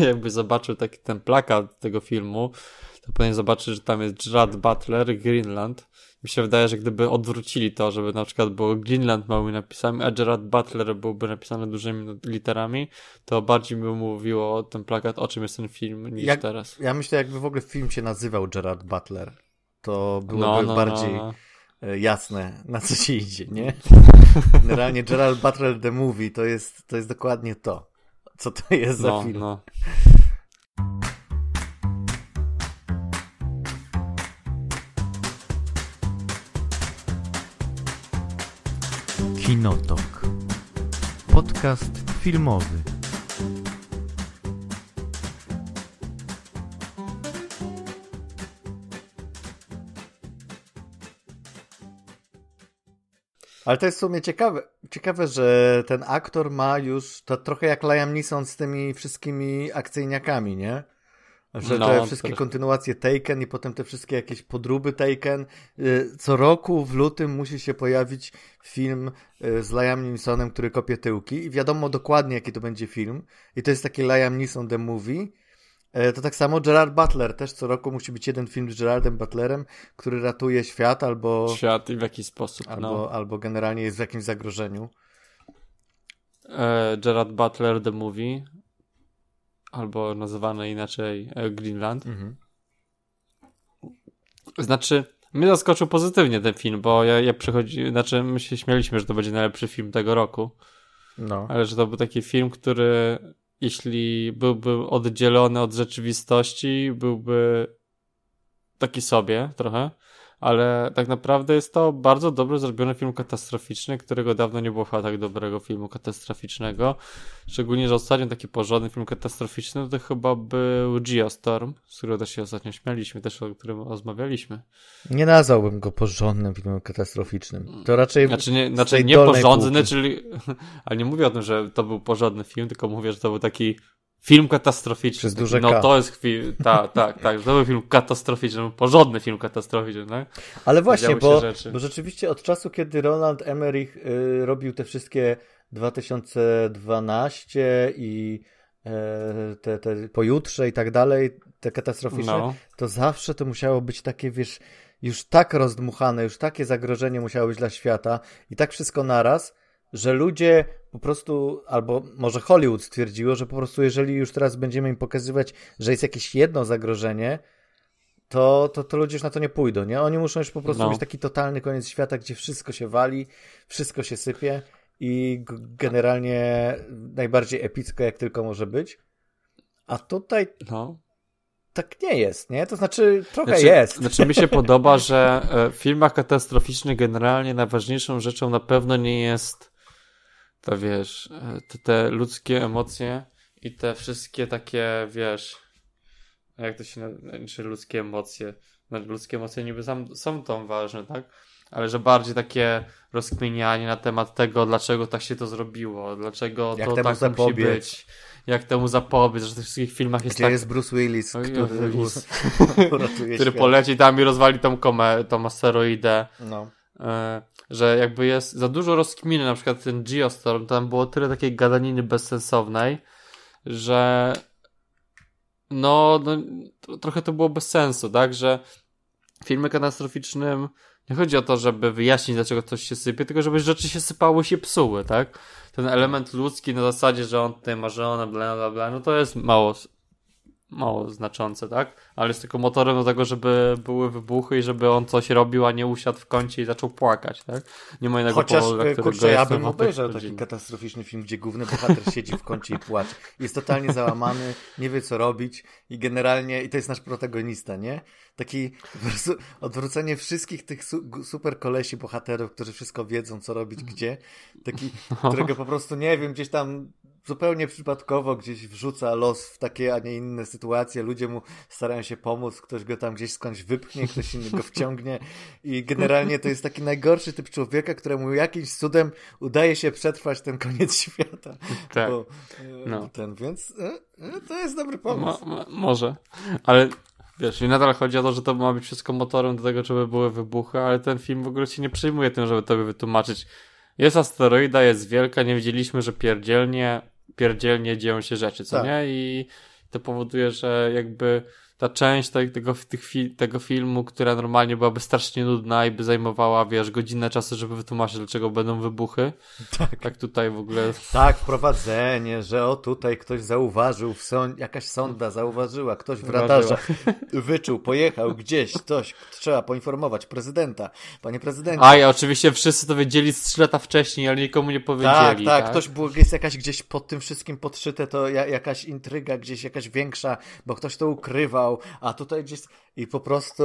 jakby zobaczył taki ten plakat tego filmu, to powinien zobaczyć, że tam jest Gerard Butler, Greenland. Mi się wydaje, że gdyby odwrócili to, żeby na przykład było Greenland małymi napisami, a Gerard Butler byłby napisany dużymi literami, to bardziej by mówiło ten plakat, o czym jest ten film, niż Jak, teraz. Ja myślę, jakby w ogóle film się nazywał Gerard Butler, to byłoby no, no, bardziej no. E, jasne, na co się idzie, nie? Generalnie Gerald Butler The Movie to jest, to jest dokładnie to. Co to jest no, za film? No. Kinotok. Podcast filmowy. Ale to jest w sumie ciekawe, ciekawe, że ten aktor ma już to trochę jak Liam Neeson z tymi wszystkimi akcyjniakami, nie? Że no, te wszystkie kontynuacje Taken i potem te wszystkie jakieś podróby Taken. Y, co roku w lutym musi się pojawić film y, z Liam Neesonem, który kopie tyłki i wiadomo dokładnie jaki to będzie film. I to jest taki Liam Neeson The Movie. E, to tak samo Gerard Butler też co roku musi być jeden film z Gerardem Butlerem, który ratuje świat albo. Świat i w jakiś sposób. Albo, no. albo generalnie jest w jakimś zagrożeniu. E, Gerard Butler The Movie. Albo nazywany inaczej e, Greenland. Mhm. Znaczy, mnie zaskoczył pozytywnie ten film, bo ja, ja przychodzi, znaczy my się śmialiśmy, że to będzie najlepszy film tego roku. No. Ale że to był taki film, który jeśli byłby oddzielony od rzeczywistości, byłby taki sobie trochę ale tak naprawdę jest to bardzo dobrze zrobiony film katastroficzny, którego dawno nie było chyba tak dobrego filmu katastroficznego. Szczególnie, że ostatnio taki porządny film katastroficzny to chyba był Geostorm, z którego też się ostatnio śmialiśmy, też o którym rozmawialiśmy. Nie nazwałbym go porządnym filmem katastroficznym. To raczej. Znaczy nie, znaczy nie porządny, czyli. Ale nie mówię o tym, że to był porządny film, tylko mówię, że to był taki Film katastroficzny. Przez duże No to jest film, tak, tak, tak. Był film katastroficzny, porządny film katastroficzny, tak? Ale właśnie, bo, bo rzeczywiście od czasu, kiedy Ronald Emmerich y, robił te wszystkie 2012 i y, te, te pojutrze i tak dalej, te katastroficzne, no. to zawsze to musiało być takie, wiesz, już tak rozdmuchane, już takie zagrożenie musiało być dla świata i tak wszystko naraz, że ludzie po prostu, albo może Hollywood stwierdziło, że po prostu jeżeli już teraz będziemy im pokazywać, że jest jakieś jedno zagrożenie, to, to, to ludzie już na to nie pójdą, nie? Oni muszą już po prostu no. mieć taki totalny koniec świata, gdzie wszystko się wali, wszystko się sypie i generalnie najbardziej epicko jak tylko może być. A tutaj no. tak nie jest, nie? To znaczy trochę znaczy, jest. Znaczy mi się podoba, że e, w filmach katastroficznych generalnie najważniejszą rzeczą na pewno nie jest to wiesz, e, te, te ludzkie emocje i te wszystkie takie, wiesz, jak to się nazywa, ludzkie emocje, znaczy ludzkie emocje niby sam, są tą ważne, tak? Ale że bardziej takie rozkminianie na temat tego, dlaczego tak się to zrobiło, dlaczego jak to tak zapobiec. musi być, jak temu zapobiec, że w tych wszystkich filmach jest Gdzie tak... jest Bruce Willis, który, który poleci tam i rozwali tą, komę, tą asteroidę. No. E, że jakby jest za dużo rozkminy, na przykład ten Geostorm, tam było tyle takiej gadaniny bezsensownej, że no, no trochę to było bez sensu, tak, że w filmie katastroficznym nie chodzi o to, żeby wyjaśnić, dlaczego coś się sypie, tylko żeby rzeczy się sypały, się psuły, tak? Ten element ludzki na zasadzie, że on tutaj ma żonę, bla, bla, bla, no to jest mało mało znaczące, tak? Ale jest tylko motorem do tego, żeby były wybuchy i żeby on coś robił, a nie usiadł w kącie i zaczął płakać, tak? Nie ma innego Chociaż, powodu, dla kurczę, ja bym obejrzał taki katastroficzny film, gdzie główny bohater siedzi w kącie i płacze. Jest totalnie załamany, nie wie co robić i generalnie, i to jest nasz protagonista, nie? Taki odwrócenie wszystkich tych su super kolesi bohaterów, którzy wszystko wiedzą, co robić, gdzie. Taki, no. którego po prostu, nie wiem, gdzieś tam zupełnie przypadkowo gdzieś wrzuca los w takie, a nie inne sytuacje. Ludzie mu starają się pomóc, ktoś go tam gdzieś skądś wypchnie, ktoś inny go wciągnie i generalnie to jest taki najgorszy typ człowieka, któremu jakimś cudem udaje się przetrwać ten koniec świata. Tak. Bo, no. Ten, więc e, e, to jest dobry pomysł. Mo, mo, może, ale Wiesz, i nadal chodzi o to, że to ma być wszystko motorem do tego, żeby były wybuchy, ale ten film w ogóle się nie przejmuje tym, żeby tobie wytłumaczyć. Jest asteroida, jest wielka, nie wiedzieliśmy, że pierdzielnie, pierdzielnie dzieją się rzeczy, co tak. nie? I to powoduje, że jakby ta część tego, tych, tego filmu, która normalnie byłaby strasznie nudna i by zajmowała, wiesz, godzinę czasu, żeby wytłumaczyć, dlaczego będą wybuchy. Tak. Tak tutaj w ogóle... Tak, wprowadzenie, że o tutaj ktoś zauważył, sąd, jakaś sonda zauważyła, ktoś w radarze wyczuł, pojechał gdzieś, ktoś, trzeba poinformować prezydenta. Panie prezydencie. A, ja oczywiście wszyscy to wiedzieli z 3 lata wcześniej, ale nikomu nie powiedzieli. Tak, tak, tak? ktoś był, jest jakaś gdzieś pod tym wszystkim podszyte, to jakaś intryga gdzieś, jakaś większa, bo ktoś to ukrywał, a tutaj gdzieś i po prostu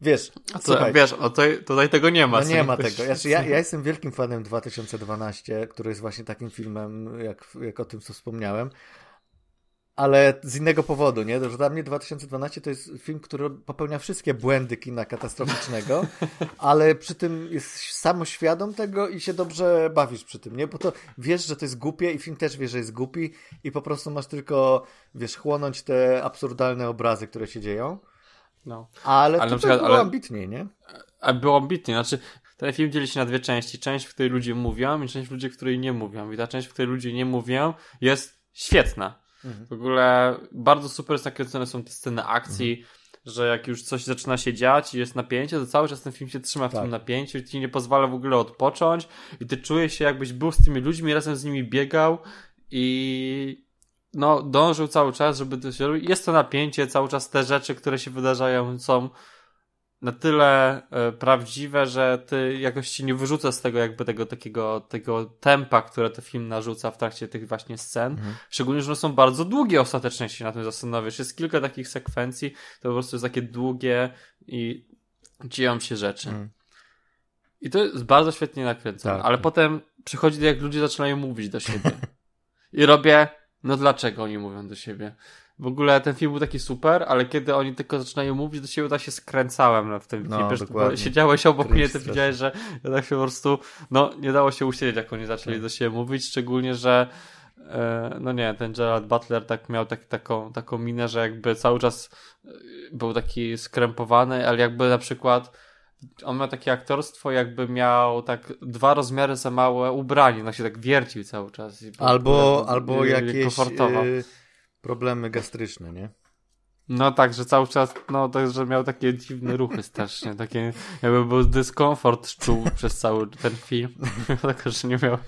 wiesz, co, słuchaj, wiesz, o tutaj, tutaj tego nie ma. No nie ma tego. Ja, ja, ja, jestem wielkim fanem 2012, który jest właśnie takim filmem, jak, jak o tym co wspomniałem, ale z innego powodu, nie? Że dla mnie 2012 to jest film, który popełnia wszystkie błędy kina katastroficznego, ale przy tym jest samoświadom tego i się dobrze bawisz przy tym, nie? Bo to wiesz, że to jest głupie i film też wie, że jest głupi i po prostu masz tylko, wiesz, chłonąć te absurdalne obrazy, które się dzieją. No. Ale, ale to przykład, było ale... ambitniej, nie? A było ambitnie, znaczy ten film dzieli się na dwie części. Część, w której ludzie mówią i część ludzi, w której nie mówią. I ta część, w której ludzie nie mówią jest świetna Mhm. W ogóle bardzo super zakręcone są te sceny akcji, mhm. że jak już coś zaczyna się dziać i jest napięcie, to cały czas ten film się trzyma w tak. tym napięciu i ci nie pozwala w ogóle odpocząć i ty czujesz się jakbyś był z tymi ludźmi, razem z nimi biegał i no dążył cały czas, żeby to się robić. Jest to napięcie, cały czas te rzeczy, które się wydarzają są na tyle e, prawdziwe, że ty jakoś ci nie wyrzuca z tego jakby tego takiego tego tempa, które ten film narzuca w trakcie tych właśnie scen. Mhm. Szczególnie, że one są bardzo długie ostatecznie, się na tym zastanowisz. Jest kilka takich sekwencji, to po prostu jest takie długie i dzieją się rzeczy. Mhm. I to jest bardzo świetnie nakręcone, tak, ale tak. potem przychodzi jak ludzie zaczynają mówić do siebie. I robię, no dlaczego oni mówią do siebie? W ogóle ten film był taki super, ale kiedy oni tylko zaczynają mówić do siebie, to się skręcałem w tym no, filmie. Dokładnie. Siedziałeś obok mnie, ty widziałeś, że ja tak się po prostu, no nie dało się usiedzieć, jak oni zaczęli tak. do siebie mówić, szczególnie, że e, no nie, ten Gerald Butler tak miał tak, taką, taką minę, że jakby cały czas e, był taki skrępowany, ale jakby na przykład on miał takie aktorstwo, jakby miał tak dwa rozmiary za małe ubranie, no się tak wiercił cały czas. Albo, albo jakieś... Komfortowo. Yy problemy gastryczne, nie? No tak, że cały czas, no tak, że miał takie dziwne ruchy strasznie, takie jakby był dyskomfort czuł przez cały ten film, tak, że nie miał,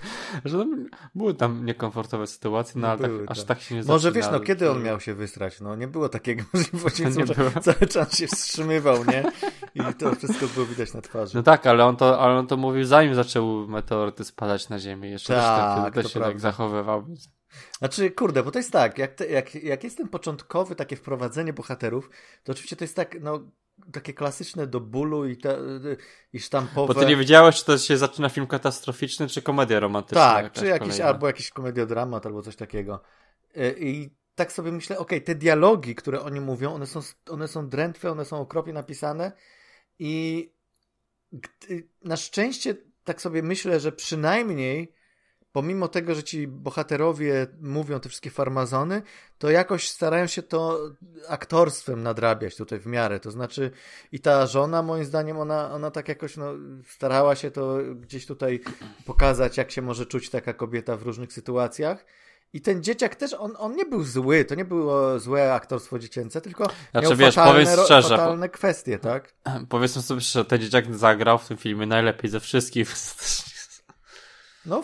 że tam, były tam niekomfortowe sytuacje, no ale tak, aż tak. tak się nie Może wiesz, no kiedy on miał się wysrać, no nie było takiego możliwości, nie było. cały czas się wstrzymywał, nie? I to wszystko było widać na twarzy. No tak, ale on to, ale on to mówił zanim zaczęły meteoryty spadać na ziemię, jeszcze tak, też, też się tak zachowywał, więc... Znaczy, kurde, bo to jest tak, jak, te, jak, jak jest ten początkowy takie wprowadzenie bohaterów, to oczywiście to jest tak, no, takie klasyczne do bólu i, te, i sztampowe. Bo ty nie wiedziałeś, czy to się zaczyna film katastroficzny, czy komedia romantyczna. Tak, czy jakiś, albo jakiś komediodramat, albo coś takiego. E, I tak sobie myślę, okej, okay, te dialogi, które oni mówią, one są, one są drętwe, one są okropnie napisane i na szczęście tak sobie myślę, że przynajmniej pomimo tego, że ci bohaterowie mówią te wszystkie farmazony, to jakoś starają się to aktorstwem nadrabiać tutaj w miarę. To znaczy i ta żona, moim zdaniem, ona, ona tak jakoś no, starała się to gdzieś tutaj pokazać, jak się może czuć taka kobieta w różnych sytuacjach. I ten dzieciak też, on, on nie był zły, to nie było złe aktorstwo dziecięce, tylko znaczy, miał wiesz, fatalne, powiedz szczerze, fatalne kwestie, tak? Powiedzmy sobie, że ten dzieciak zagrał w tym filmie najlepiej ze wszystkich. No,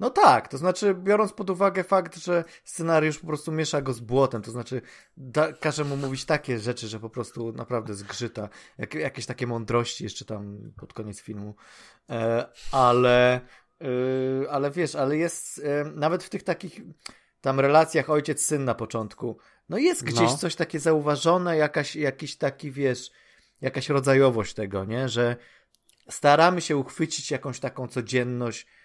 no tak, to znaczy biorąc pod uwagę fakt, że scenariusz po prostu miesza go z błotem, to znaczy da, każe mu mówić takie rzeczy, że po prostu naprawdę zgrzyta. Jak, jakieś takie mądrości jeszcze tam pod koniec filmu. E, ale, e, ale wiesz, ale jest e, nawet w tych takich tam relacjach ojciec-syn na początku, no jest gdzieś no. coś takie zauważone, jakaś, jakiś taki, wiesz, jakaś rodzajowość tego, nie? Że staramy się uchwycić jakąś taką codzienność, Y,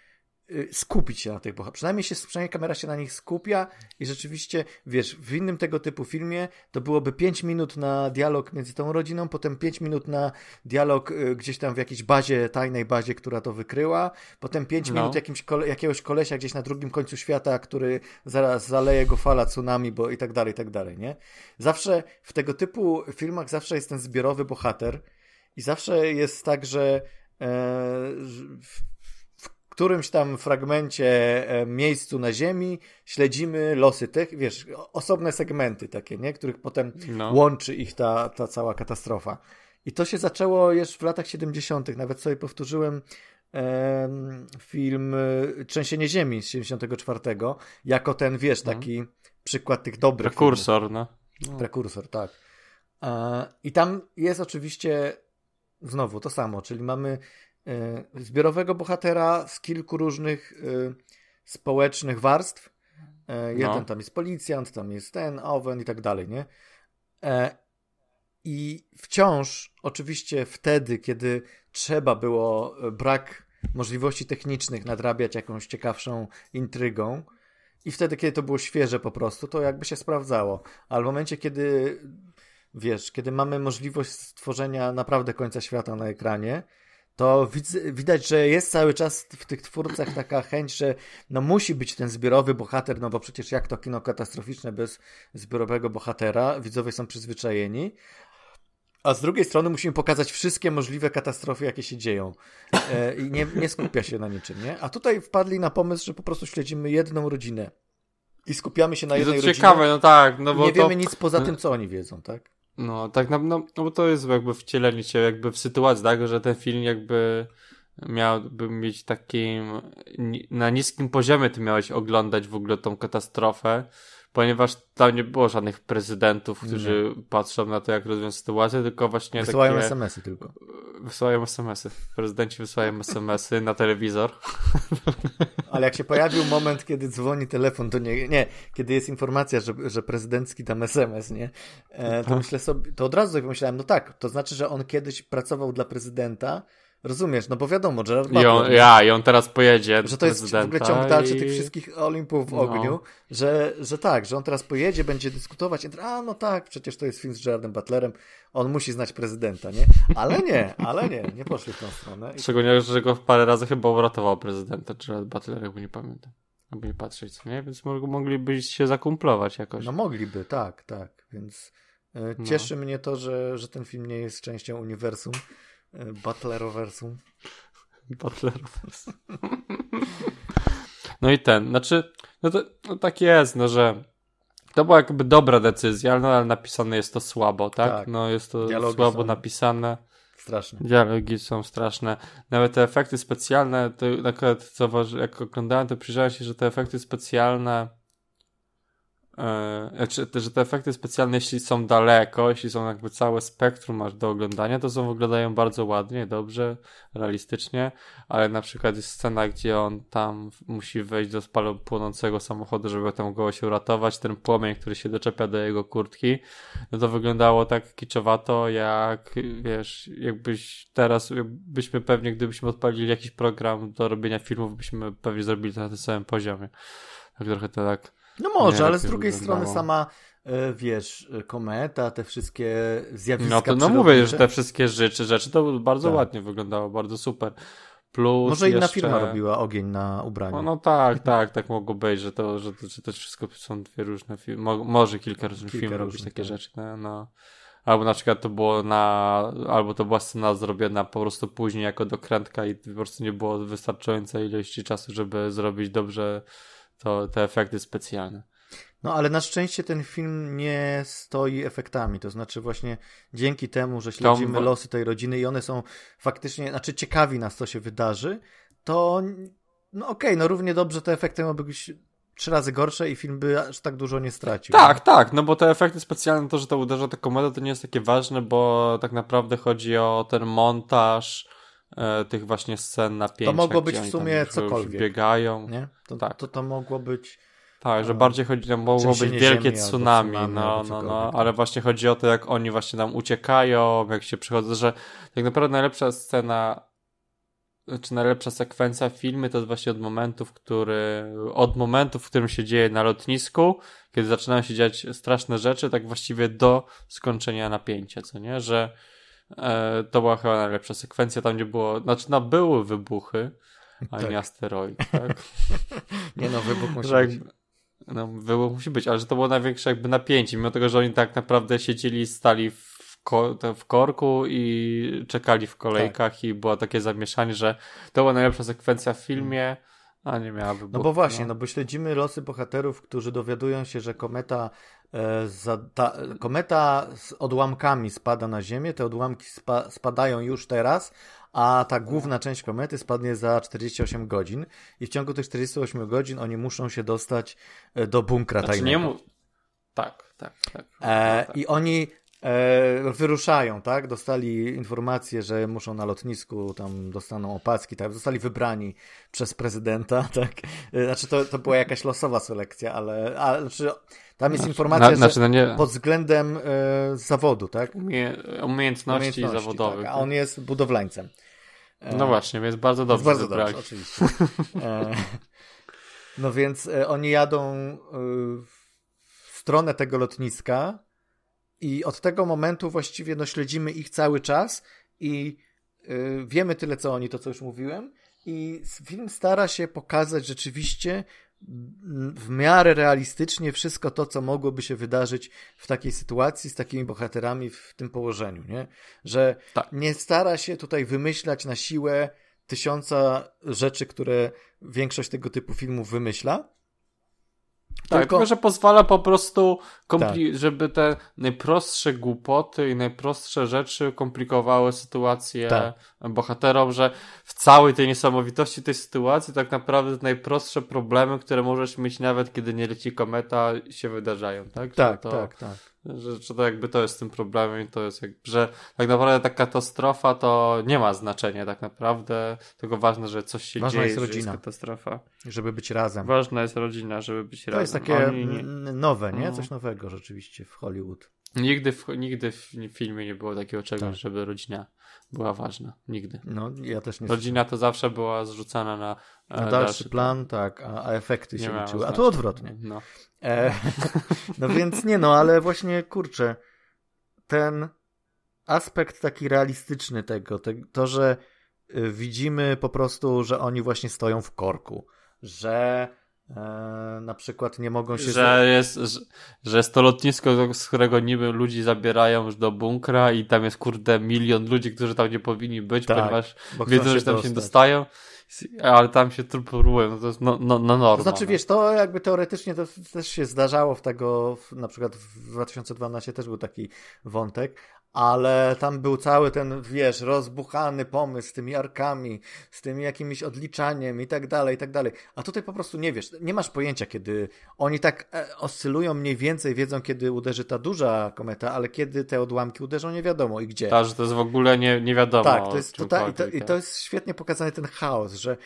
skupić się na tych bohaterach. Przynajmniej, się, przynajmniej kamera się na nich skupia i rzeczywiście, wiesz, w innym tego typu filmie to byłoby 5 minut na dialog między tą rodziną, potem 5 minut na dialog y, gdzieś tam w jakiejś bazie, tajnej bazie, która to wykryła, potem 5 no. minut jakimś kole, jakiegoś kolesia gdzieś na drugim końcu świata, który zaraz zaleje go fala tsunami, bo i tak dalej, i tak dalej, nie? Zawsze w tego typu filmach zawsze jest ten zbiorowy bohater i zawsze jest tak, że e, którymś tam fragmencie, e, miejscu na Ziemi śledzimy losy tych, wiesz, osobne segmenty takie, nie? Których potem no. łączy ich ta, ta cała katastrofa. I to się zaczęło już w latach 70., nawet sobie powtórzyłem film e, Trzęsienie Ziemi z 74, jako ten, wiesz, mhm. taki przykład tych dobrych Prekursor, filmów. no. no. Prekursor, tak. I tam jest oczywiście znowu to samo, czyli mamy zbiorowego bohatera z kilku różnych e, społecznych warstw. Jeden no. tam jest policjant, tam jest ten, Owen i tak dalej, nie? I wciąż, oczywiście wtedy, kiedy trzeba było brak możliwości technicznych nadrabiać jakąś ciekawszą intrygą, i wtedy, kiedy to było świeże po prostu, to jakby się sprawdzało. Ale w momencie, kiedy wiesz, kiedy mamy możliwość stworzenia naprawdę końca świata na ekranie, to widać, że jest cały czas w tych twórcach taka chęć, że no musi być ten zbiorowy bohater, no bo przecież jak to kino katastroficzne bez zbiorowego bohatera, widzowie są przyzwyczajeni, a z drugiej strony musimy pokazać wszystkie możliwe katastrofy, jakie się dzieją. E, I nie, nie skupia się na niczym, nie? A tutaj wpadli na pomysł, że po prostu śledzimy jedną rodzinę. I skupiamy się na jednej rodzinie. ciekawe, no tak. No bo nie to... wiemy nic poza tym, co oni wiedzą, tak? No, tak, no, no, no bo to jest jakby wcielenie się jakby w sytuacji, tak, że ten film jakby miałby mieć takim, na niskim poziomie ty miałeś oglądać w ogóle tą katastrofę, ponieważ tam nie było żadnych prezydentów, którzy nie. patrzą na to, jak rozwiązać sytuację, tylko właśnie Wysyłają takie... SMS-y tylko. Wysyłają SMS-y. Prezydenci wysyłają SMS-y na telewizor. Ale jak się pojawił moment, kiedy dzwoni telefon do niego, nie, kiedy jest informacja, że, że prezydencki tam SMS, nie, e, to myślę sobie, to od razu sobie pomyślałem, no tak, to znaczy, że on kiedyś pracował dla prezydenta, Rozumiesz, no bo wiadomo, Gerard Butler... I on, ja, i on teraz pojedzie Że to jest w ogóle ciąg dalszy i... tych wszystkich Olimpów w no. ogniu, że, że tak, że on teraz pojedzie, będzie dyskutować, a no tak, przecież to jest film z Gerardem Butlerem, on musi znać prezydenta, nie? Ale nie, ale nie, nie poszli w tą stronę. Szczególnie, że go parę razy chyba uratował prezydenta Gerard Butler, jakby nie pamiętam. Jakby nie patrzeć, co nie? Więc mogliby się zakumplować jakoś. No mogliby, tak, tak, więc... E, no. Cieszy no. mnie to, że, że ten film nie jest częścią uniwersum, Butleroversum. Butleroversum. No i ten, znaczy, no to no tak jest, no że to była jakby dobra decyzja, ale nadal napisane jest to słabo, tak? tak. No jest to Dialogi słabo są... napisane. Straszne. Dialogi są straszne. Nawet te efekty specjalne, to akurat co, jak oglądałem, to przyjrzałem się, że te efekty specjalne znaczy, że te efekty specjalne, jeśli są daleko, jeśli są jakby całe spektrum masz do oglądania, to są wyglądają bardzo ładnie, dobrze, realistycznie, ale na przykład jest scena, gdzie on tam musi wejść do spalo płonącego samochodu, żeby tam go się uratować, ten płomień, który się doczepia do jego kurtki, no to wyglądało tak kiczowato, jak wiesz, jakbyś teraz, byśmy pewnie, gdybyśmy odpalili jakiś program do robienia filmów, byśmy pewnie zrobili to na tym samym poziomie. Tak trochę to tak no może, ale z drugiej strony sama e, wiesz, e, kometa, te wszystkie zjawiska No to no mówię, że te wszystkie rzeczy, rzeczy to bardzo tak. ładnie wyglądało, bardzo super. Plus Może jeszcze... inna firma robiła ogień na ubraniu. No, no tak, tak, tak mogło być, że to, że, że to wszystko są dwie różne firmy. Mo może kilka różnych kilka firm robić takie tak. rzeczy. No, no. Albo na przykład to było na, albo to była scena zrobiona po prostu później jako dokrętka i po prostu nie było wystarczającej ilości czasu, żeby zrobić dobrze to te efekty specjalne. No ale na szczęście ten film nie stoi efektami, to znaczy właśnie dzięki temu, że śledzimy Tom... losy tej rodziny i one są faktycznie, znaczy ciekawi nas, co się wydarzy, to no okej, okay, no równie dobrze te efekty mogły być trzy razy gorsze i film by aż tak dużo nie stracił. Tak, tak, no bo te efekty specjalne, to, że to uderza te komedy, to nie jest takie ważne, bo tak naprawdę chodzi o ten montaż, e, tych właśnie scen napięcia. To mogło być w sumie cokolwiek. biegają. Nie? To, tak. to, to mogło być... Tak, że bardziej chodzi, tam mogło być wielkie tsunami, tsunami, no, no, no, ale właśnie chodzi o to, jak oni właśnie tam uciekają, jak się przychodzą, że tak naprawdę najlepsza scena, czy najlepsza sekwencja filmy to jest właśnie od momentu, w który, od momentu, w którym się dzieje na lotnisku, kiedy zaczynają się dziać straszne rzeczy, tak właściwie do skończenia napięcia, co nie, że E, to była chyba najlepsza sekwencja, tam gdzie było, znaczy no były wybuchy, a tak. nie asteroid, tak? nie no, wybuch musi że, być. No, wybuch musi być, ale że to było największe jakby napięcie, mimo tego, że oni tak naprawdę siedzieli, stali w ko w korku i czekali w kolejkach tak. i było takie zamieszanie, że to była najlepsza sekwencja w filmie, a nie miałaby No bo właśnie, no. no bo śledzimy losy bohaterów, którzy dowiadują się, że kometa e, za, ta, kometa z odłamkami spada na Ziemię, te odłamki spa, spadają już teraz, a ta główna część komety spadnie za 48 godzin i w ciągu tych 48 godzin oni muszą się dostać e, do bunkra znaczy, tajnego. Nie mu... Tak, tak, tak. E, tak. I oni e, wyruszają, tak? Dostali informację, że muszą na lotnisku, tam dostaną opacki, tak? Zostali wybrani przez prezydenta, tak? E, znaczy to, to była jakaś losowa selekcja, ale, ale znaczy, tam jest znaczy, informacja, na, znaczy, no nie... pod względem e, zawodu, tak? Umie, umiejętności, umiejętności zawodowych. Tak, a on jest budowlańcem. E, no właśnie, więc bardzo dobrze. Bardzo dobrze, oczywiście. E, no więc oni jadą w stronę tego lotniska i od tego momentu właściwie no, śledzimy ich cały czas i wiemy tyle, co oni, to co już mówiłem. I film stara się pokazać rzeczywiście w miarę realistycznie wszystko to, co mogłoby się wydarzyć w takiej sytuacji z takimi bohaterami w tym położeniu, nie? Że tak. nie stara się tutaj wymyślać na siłę tysiąca rzeczy, które większość tego typu filmów wymyśla, tak, tylko... tylko że pozwala po prostu, kompli- tak. żeby te najprostsze głupoty i najprostsze rzeczy komplikowały sytuację tak. bohaterom, że w całej tej niesamowitości tej sytuacji tak naprawdę te najprostsze problemy, które możesz mieć nawet kiedy nie leci kometa się wydarzają, tak? Tak, to... tak, tak. Że, że to jakby to jest tym problemem i to jest jakby, że tak naprawdę ta katastrofa to nie ma znaczenia tak naprawdę, tylko ważne, że coś się Ważna dzieje, jest rodzina. jest katastrofa. Żeby być razem. Ważna jest rodzina, żeby być to razem. To jest takie Oni... nowe, nie? No. Coś nowego rzeczywiście w Hollywood. Nigdy w, nigdy w filmie nie było takiego czegoś, tak. żeby rodzina była ważna. Nigdy. No, ja też nie Rodzina to zawsze była zrzucana na, e, na dalszy, dalszy plan, tak, a, a efekty się liczyły. A tu odwrotnie. No. E, no więc nie no, ale właśnie kurczę, ten aspekt taki realistyczny tego, te, to, że y, widzimy po prostu, że oni właśnie stoją w korku, że na przykład nie mogą się... Że jest, że, że jest to lotnisko, z którego niby ludzi zabierają już do bunkra i tam jest kurde milion ludzi, którzy tam nie powinni być, tak, ponieważ wiedzą, że tam dostać. się dostają, ale tam się próbują, no to jest no, no, no norma. To znaczy, no. wiesz, to jakby teoretycznie to też się zdarzało w tego, na przykład w 2012 też był taki wątek, ale tam był cały ten, wiesz, rozbuchany pomysł z tymi arkami, z tym jakimś odliczaniem i tak dalej, i tak dalej. A tutaj po prostu nie wiesz, nie masz pojęcia, kiedy oni tak e, oscylują mniej więcej, wiedzą, kiedy uderzy ta duża kometa, ale kiedy te odłamki uderzą, nie wiadomo i gdzie. Tak, że to jest w ogóle nie, nie wiadomo. Tak, to jest total, i, to, i to jest świetnie pokazany ten chaos, że,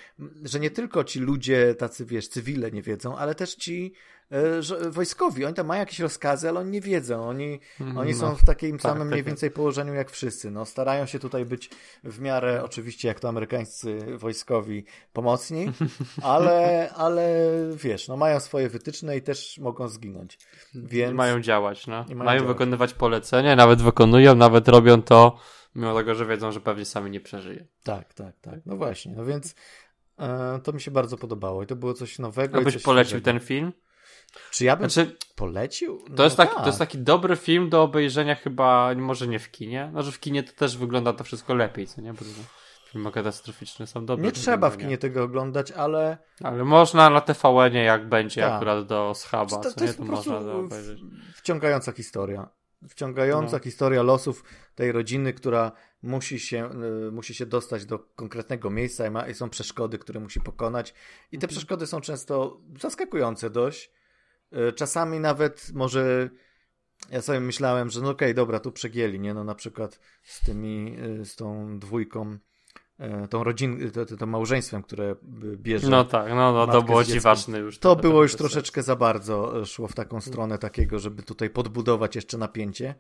że nie tylko ci ludzie, tacy, wiesz, cywile nie wiedzą, ale też ci E, wojskowi. Oni tam mają jakieś rozkazy, ale oni nie wiedzą. Oni, mm, oni no, są w takim tak, samym tak, mniej więcej położeniu jak wszyscy. No, starają się tutaj być w miarę, oczywiście jak to amerykańscy wojskowi, pomocni, ale, ale wiesz, no, mają swoje wytyczne i też mogą zginąć. Więc... I mają działać, no. mają, mają działać. wykonywać polecenia, nawet wykonują, nawet robią to, mimo tego, że wiedzą, że pewnie sami nie przeżyje. Tak, tak, tak. No właśnie, no więc e, to mi się bardzo podobało i to było coś nowego. A byś polecił ten film? Czy ja bym znaczy, polecił? No to, jest taki, tak. to jest taki dobry film do obejrzenia chyba, może nie w kinie, może w kinie to też wygląda to wszystko lepiej, co nie? Bo filmy katastroficzne są dobre. Nie trzeba w kinie tego oglądać, ale... Ale można na tvn jak będzie tak. akurat do schaba, to, to, jest nie? To można obejrzeć. wciągająca historia. Wciągająca no. historia losów tej rodziny, która musi się, y, musi się dostać do konkretnego miejsca i, ma, i są przeszkody, które musi pokonać. I te mhm. przeszkody są często zaskakujące dość czasami nawet może ja sobie myślałem, że no okej, okay, dobra, tu przegięli, nie? No na przykład z tymi, e, z tą dwójką, e, tą rodzinę, to, to, to, małżeństwem, które bierze. No tak, no, no to było dziwaczne już. To było już troszeczkę za bardzo, szło w taką stronę takiego, żeby tutaj podbudować jeszcze napięcie,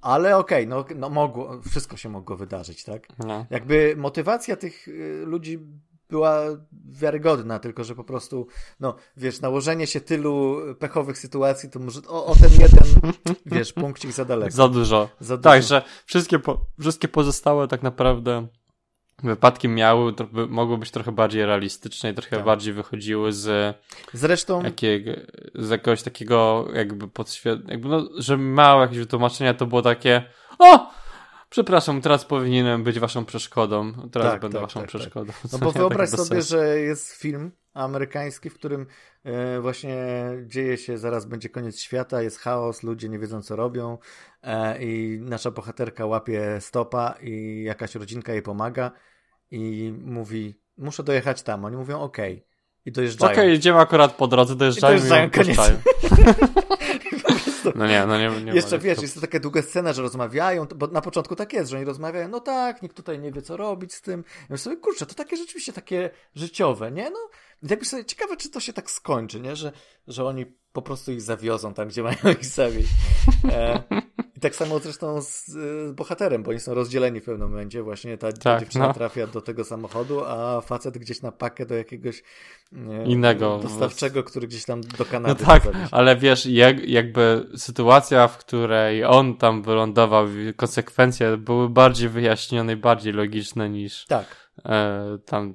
ale okej, okay, no, no mogło, wszystko się mogło wydarzyć, tak? No. Jakby motywacja tych ludzi była wiarygodna, tylko że po prostu, no, wiesz, nałożenie się tylu pechowych sytuacji, to może o, o ten jeden, wiesz, punkcik za daleko. Za dużo. Za dużo. Tak, że wszystkie, po, wszystkie pozostałe tak naprawdę wypadki miały, to, mogły być trochę bardziej realistyczne i trochę tak. bardziej wychodziły z zresztą jakiego, z jakiegoś takiego jakby podświat, jakby no, że małe jakieś wytłumaczenia to było takie o! Przepraszam, teraz powinienem być waszą przeszkodą. Teraz tak, będę tak, waszą tak, tak. przeszkodą. No bo wyobraź tak sobie, że jest film amerykański, w którym e, właśnie dzieje się, zaraz będzie koniec świata, jest chaos, ludzie nie wiedzą co robią e, i nasza bohaterka łapie stopa i jakaś rodzinka jej pomaga i mówi, muszę dojechać tam. Oni mówią, okej. Okay. I dojeżdżają. Okej, okay, jedziemy akurat po drodze, dojeżdżają i, dojeżdżają, i koniec. No nie, no nie, nie Jeszcze wiesz, jest to taka długa scena, że rozmawiają, bo na początku tak jest, że oni rozmawiają, no tak, nikt tutaj nie wie, co robić z tym. Ja sobie, kurczę, to takie rzeczywiście takie życiowe, nie? No, jakby sobie ciekawe, czy to się tak skończy, nie? Że, że oni po prostu ich zawiozą tam, gdzie mają ich zawieźć. E, I tak samo zresztą z, z, bohaterem, bo oni są rozdzieleni w pewnym momencie. Właśnie ta tak, dziewczyna no. trafia do tego samochodu, a facet gdzieś na pakę do jakiegoś nie, innego dostawczego, który gdzieś tam do Kanady. No tak, ale wiesz, jak, jakby sytuacja, w której on tam wylądował, konsekwencje były bardziej wyjaśnione i bardziej logiczne niż. Tak tam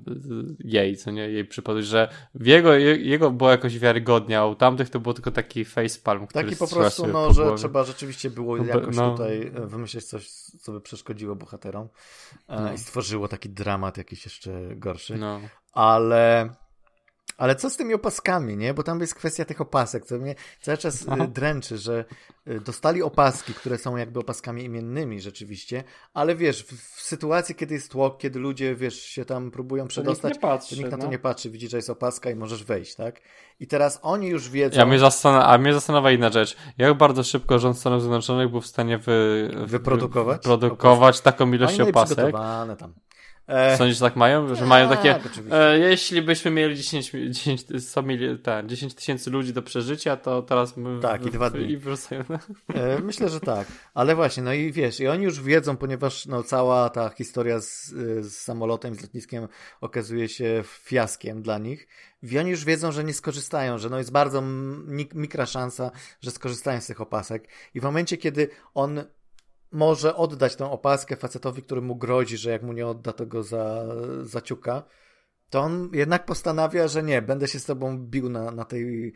jej, co nie, jej przypadłość, że w jego, jego było jakoś wiarygodnie, a u tamtych to był tylko taki facepalm, który Taki po prostu, no, po że trzeba rzeczywiście było jakoś no, tutaj e, wymyślić coś, co by przeszkodziło bohaterom e, no. i stworzyło taki dramat jakiś jeszcze gorszy. No. Ale ale co z tymi opaskami, nie? Bo tam jest kwestia tych opasek, co mnie cały czas Aha. Y, dręczy, że y, dostali opaski, które są jakby opaskami imiennymi rzeczywiście, ale wiesz, w, w sytuacji, kiedy jest tłok, kiedy ludzie, wiesz, się tam próbują przedostać, to nikt, patrzy, to nikt na to no. nie patrzy, widzi, że jest opaska i możesz wejść, tak? I teraz oni już wiedzą... Ja mnie zastan- a mnie zastanawia inna rzecz. Jak bardzo szybko rząd Stanów Zjednoczonych był w stanie wy... wyprodukować, wyprodukować taką ilość opasek? tam. E... Sądzisz, że tak mają? Że tak, mają takie, e, jeśli byśmy mieli 10, 10, 100 mili, tak, 10 tysięcy ludzi do przeżycia, to teraz my tak, w, i dwa dni. I e, myślę, że tak. Ale właśnie, no i wiesz, i oni już wiedzą, ponieważ no, cała ta historia z, z samolotem, z lotniskiem okazuje się fiaskiem dla nich. I oni już wiedzą, że nie skorzystają, że no jest bardzo mikra szansa, że skorzystają z tych opasek. I w momencie, kiedy on może oddać tę opaskę facetowi, który mu grozi, że jak mu nie odda, to go za, zaciuka, to on jednak postanawia, że nie, będę się z tobą bił na, na tej...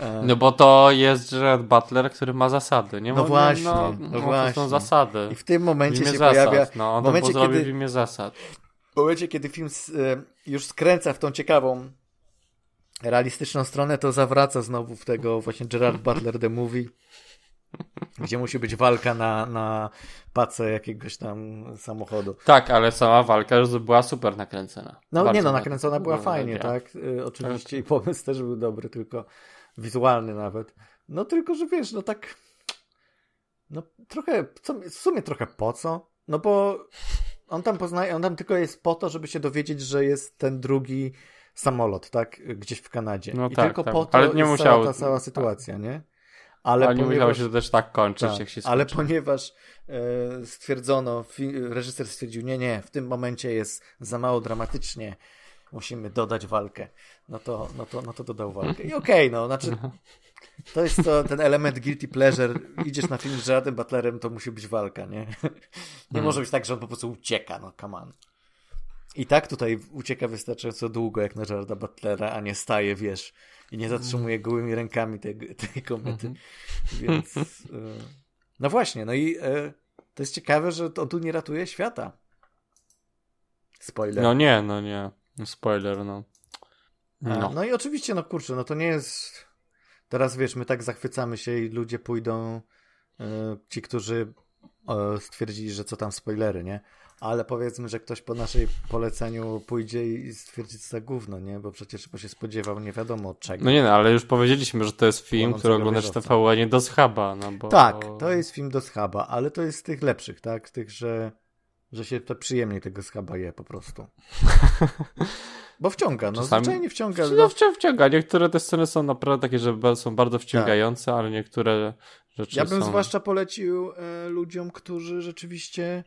E... No bo to jest Gerard Butler, który ma zasady, nie? No właśnie, no, no, no właśnie. są zasady. I w tym momencie w się zasad. pojawia... No, on momencie, to kiedy, w imię zasad. W momencie, kiedy film e, już skręca w tą ciekawą, realistyczną stronę, to zawraca znowu w tego właśnie Gerard Butler The Movie gdzie musi być walka na, na pace jakiegoś tam samochodu. Tak, ale sama walka już była super nakręcona. No Bardzo nie no, nakręcona była no, fajnie, tak? Y, oczywiście tak. i pomysł też był dobry, tylko wizualny nawet. No tylko, że wiesz, no tak no trochę, w sumie trochę po co? No bo on tam poznaje, on tam tylko jest po to, żeby się dowiedzieć, że jest ten drugi samolot, tak? Gdzieś w Kanadzie. No I tak, tylko tak. po to ale nie musiał... cała ta cała sytuacja, nie? Ale, ale nie ponieważ, musiało się to też tak kończyć, tak, jak się skończy. Ale ponieważ e, stwierdzono, reżyser stwierdził, nie, nie, w tym momencie jest za mało dramatycznie, musimy dodać walkę. No to, no to, no to dodał walkę. I okej, okay, no, znaczy to jest to, ten element guilty pleasure. Idziesz na film z Gerardem Butlerem, to musi być walka, nie? Nie hmm. może być tak, że on po prostu ucieka, no come on. I tak tutaj ucieka wystarczająco długo, jak na Gerarda Butlera, a nie staje, wiesz, i nie zatrzymuje gołymi rękami tej, tej komety. Mhm. Więc. E, no właśnie, no i e, to jest ciekawe, że on tu nie ratuje świata. Spoiler. No nie, no nie. Spoiler, no. No. no i oczywiście, no kurczę, no to nie jest. Teraz wiesz, my tak zachwycamy się i ludzie pójdą, e, ci, którzy stwierdzili, że co tam spoilery, nie? ale powiedzmy, że ktoś po naszej poleceniu pójdzie i stwierdzi, co za gówno, nie? Bo przecież bo się spodziewał nie wiadomo czego. No nie, no, ale już powiedzieliśmy, że to jest film, który oglądasz w TVN, a nie do schaba, no bo... Tak, to jest film do schaba, ale to jest z tych lepszych, tak? Z tych, że, że się to przyjemniej tego schaba je po prostu. Bo wciąga, no Czasami... zwyczajnie wciąga. No, no wciąga. Niektóre te sceny są naprawdę takie, że są bardzo wciągające, tak. ale niektóre rzeczy Ja bym są... zwłaszcza polecił e, ludziom, którzy rzeczywiście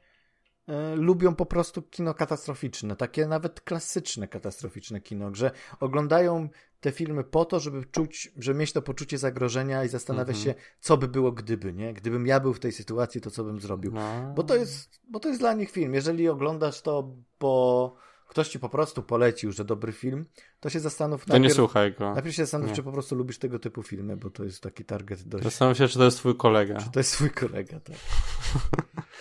lubią po prostu kino katastroficzne, takie nawet klasyczne katastroficzne kino, że oglądają te filmy po to, żeby czuć, żeby mieć to poczucie zagrożenia i zastanawiać mhm. się, co by było gdyby, nie? Gdybym ja był w tej sytuacji, to co bym zrobił. No. Bo to jest, bo to jest dla nich film. Jeżeli oglądasz to, bo ktoś ci po prostu polecił, że dobry film, to się zastanów. To najpierw, nie słuchaj go. Najpierw się zastanów, nie. czy po prostu lubisz tego typu filmy, bo to jest taki target dość. Zastanów się, czy to jest twój kolega. Czy to jest twój kolega, tak.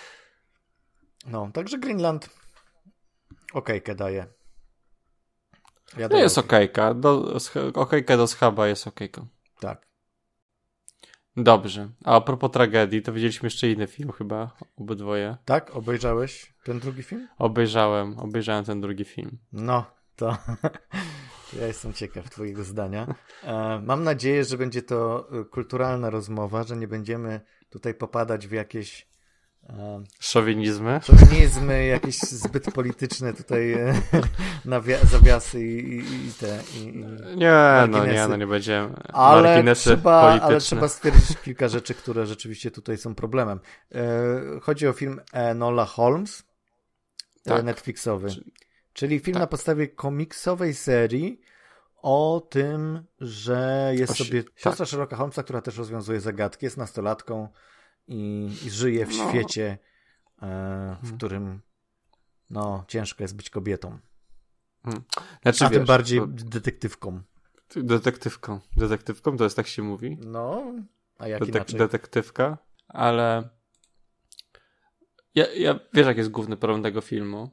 No, także Greenland okejkę daje. Ja no jest okejka. Do, okejka do schaba jest okejką. Tak. Dobrze. A, a propos tragedii, to widzieliśmy jeszcze inny film chyba, obydwoje. Tak? Obejrzałeś ten drugi film? Obejrzałem, obejrzałem ten drugi film. No, to ja jestem ciekaw twojego zdania. E, mam nadzieję, że będzie to e, kulturalna rozmowa, że nie będziemy tutaj popadać w jakieś Szowinizmy? Szowinizmy, jakieś zbyt polityczne tutaj e, zawiasy i, i, i te. I, nie, no nie, no nie będziemy. Ale trzeba, ale trzeba stwierdzić kilka rzeczy, które rzeczywiście tutaj są problemem. E, chodzi o film Nola Holmes, e, tak. Netflixowy. Czyli film tak. na podstawie komiksowej serii o tym, że jest sobie siostra tak. Sherlocka Holmesa, która też rozwiązuje zagadki, jest nastolatką i, i żyje w no. świecie, e, w hmm. którym no, ciężko jest być kobietą. Hmm. Znaczy, A wiesz, tym bardziej to... detektywką. Detektywką. Detektywką to jest tak się mówi? No, a jak Detek inaczej? Detektywka, ale ja, ja wiesz, jak jest główny problem tego filmu?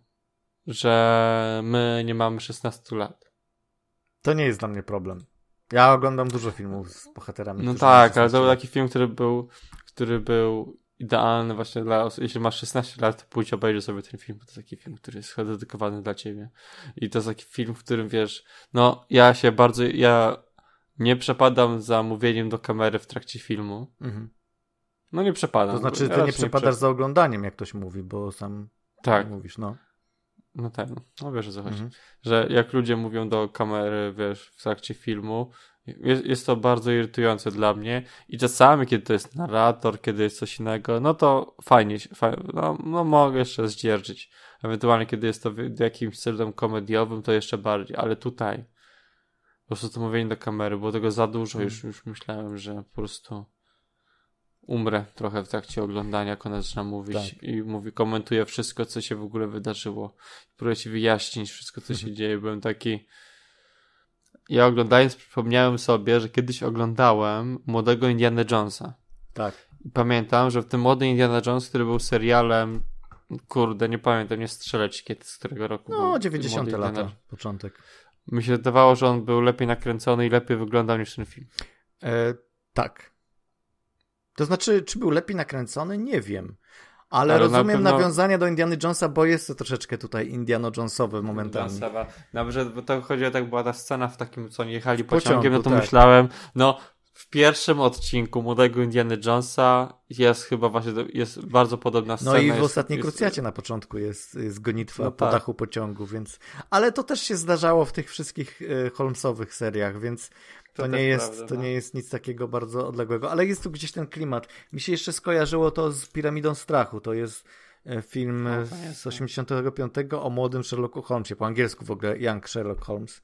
Że my nie mamy 16 lat. To nie jest dla mnie problem. Ja oglądam dużo filmów z bohaterami. No tak, ale to był taki film, który był który był idealny właśnie dla osób, jeśli masz 16 lat, to pójdź obejrzyj sobie ten film, to jest taki film, który jest dedykowany dla ciebie. I to jest taki film, w którym wiesz, no ja się bardzo, ja nie przepadam za mówieniem do kamery w trakcie filmu. Mhm. No nie przepadam. To znaczy, ty nie przepadasz nie za oglądaniem, jak ktoś mówi, bo sam tak. mówisz, no. No tak, no wiesz o co chodzi. Mhm. Że jak ludzie mówią do kamery, wiesz, w trakcie filmu, jest, jest to bardzo irytujące dla mnie i czasami, kiedy to jest narrator, kiedy jest coś innego, no to fajnie, fajnie no, no mogę jeszcze zdzierżyć. Ewentualnie, kiedy jest to w jakimś celem komediowym, to jeszcze bardziej, ale tutaj po prostu to mówienie do kamery, było tego za dużo, hmm. już, już myślałem, że po prostu umrę trochę w trakcie oglądania, jak ona zaczyna mówić tak. i mówi, komentuje wszystko, co się w ogóle wydarzyło. Próbuję ci wyjaśnić wszystko, co się dzieje. Byłem taki ja oglądając przypomniałem sobie, że kiedyś oglądałem młodego Indiana Jonesa. Tak. I pamiętam, że w tym młody Indiana Jones, który był serialem, kurde, nie pamiętam, nie strzelać kiedy, z którego roku No, 90 lata, Indiana. początek. Mi się wydawało, że on był lepiej nakręcony i lepiej wyglądał niż ten film. E, tak. To znaczy, czy był lepiej nakręcony? Nie wiem. Ale, Ale rozumiem pewno... nawiązania do Indiana Jonesa, bo jest to troszeczkę tutaj Indiana Jonesowe momentami. Nawet, bo to chodzi o tak, była ta scena w takim, co nie jechali pociągiem, pociągu, no to tak. myślałem, no w pierwszym odcinku młodego Indiana Jonesa jest chyba właśnie, jest bardzo podobna scena. No i w jest, ostatniej jest... krucjacie na początku jest, jest gonitwa no po tak. dachu pociągu, więc... Ale to też się zdarzało w tych wszystkich e, Holmesowych seriach, więc to, nie jest, prawda, to no. nie jest nic takiego bardzo odległego, ale jest tu gdzieś ten klimat. Mi się jeszcze skojarzyło to z Piramidą Strachu. To jest e, film no, z 85 o młodym Sherlocku Holmesie. Po angielsku w ogóle Young Sherlock Holmes.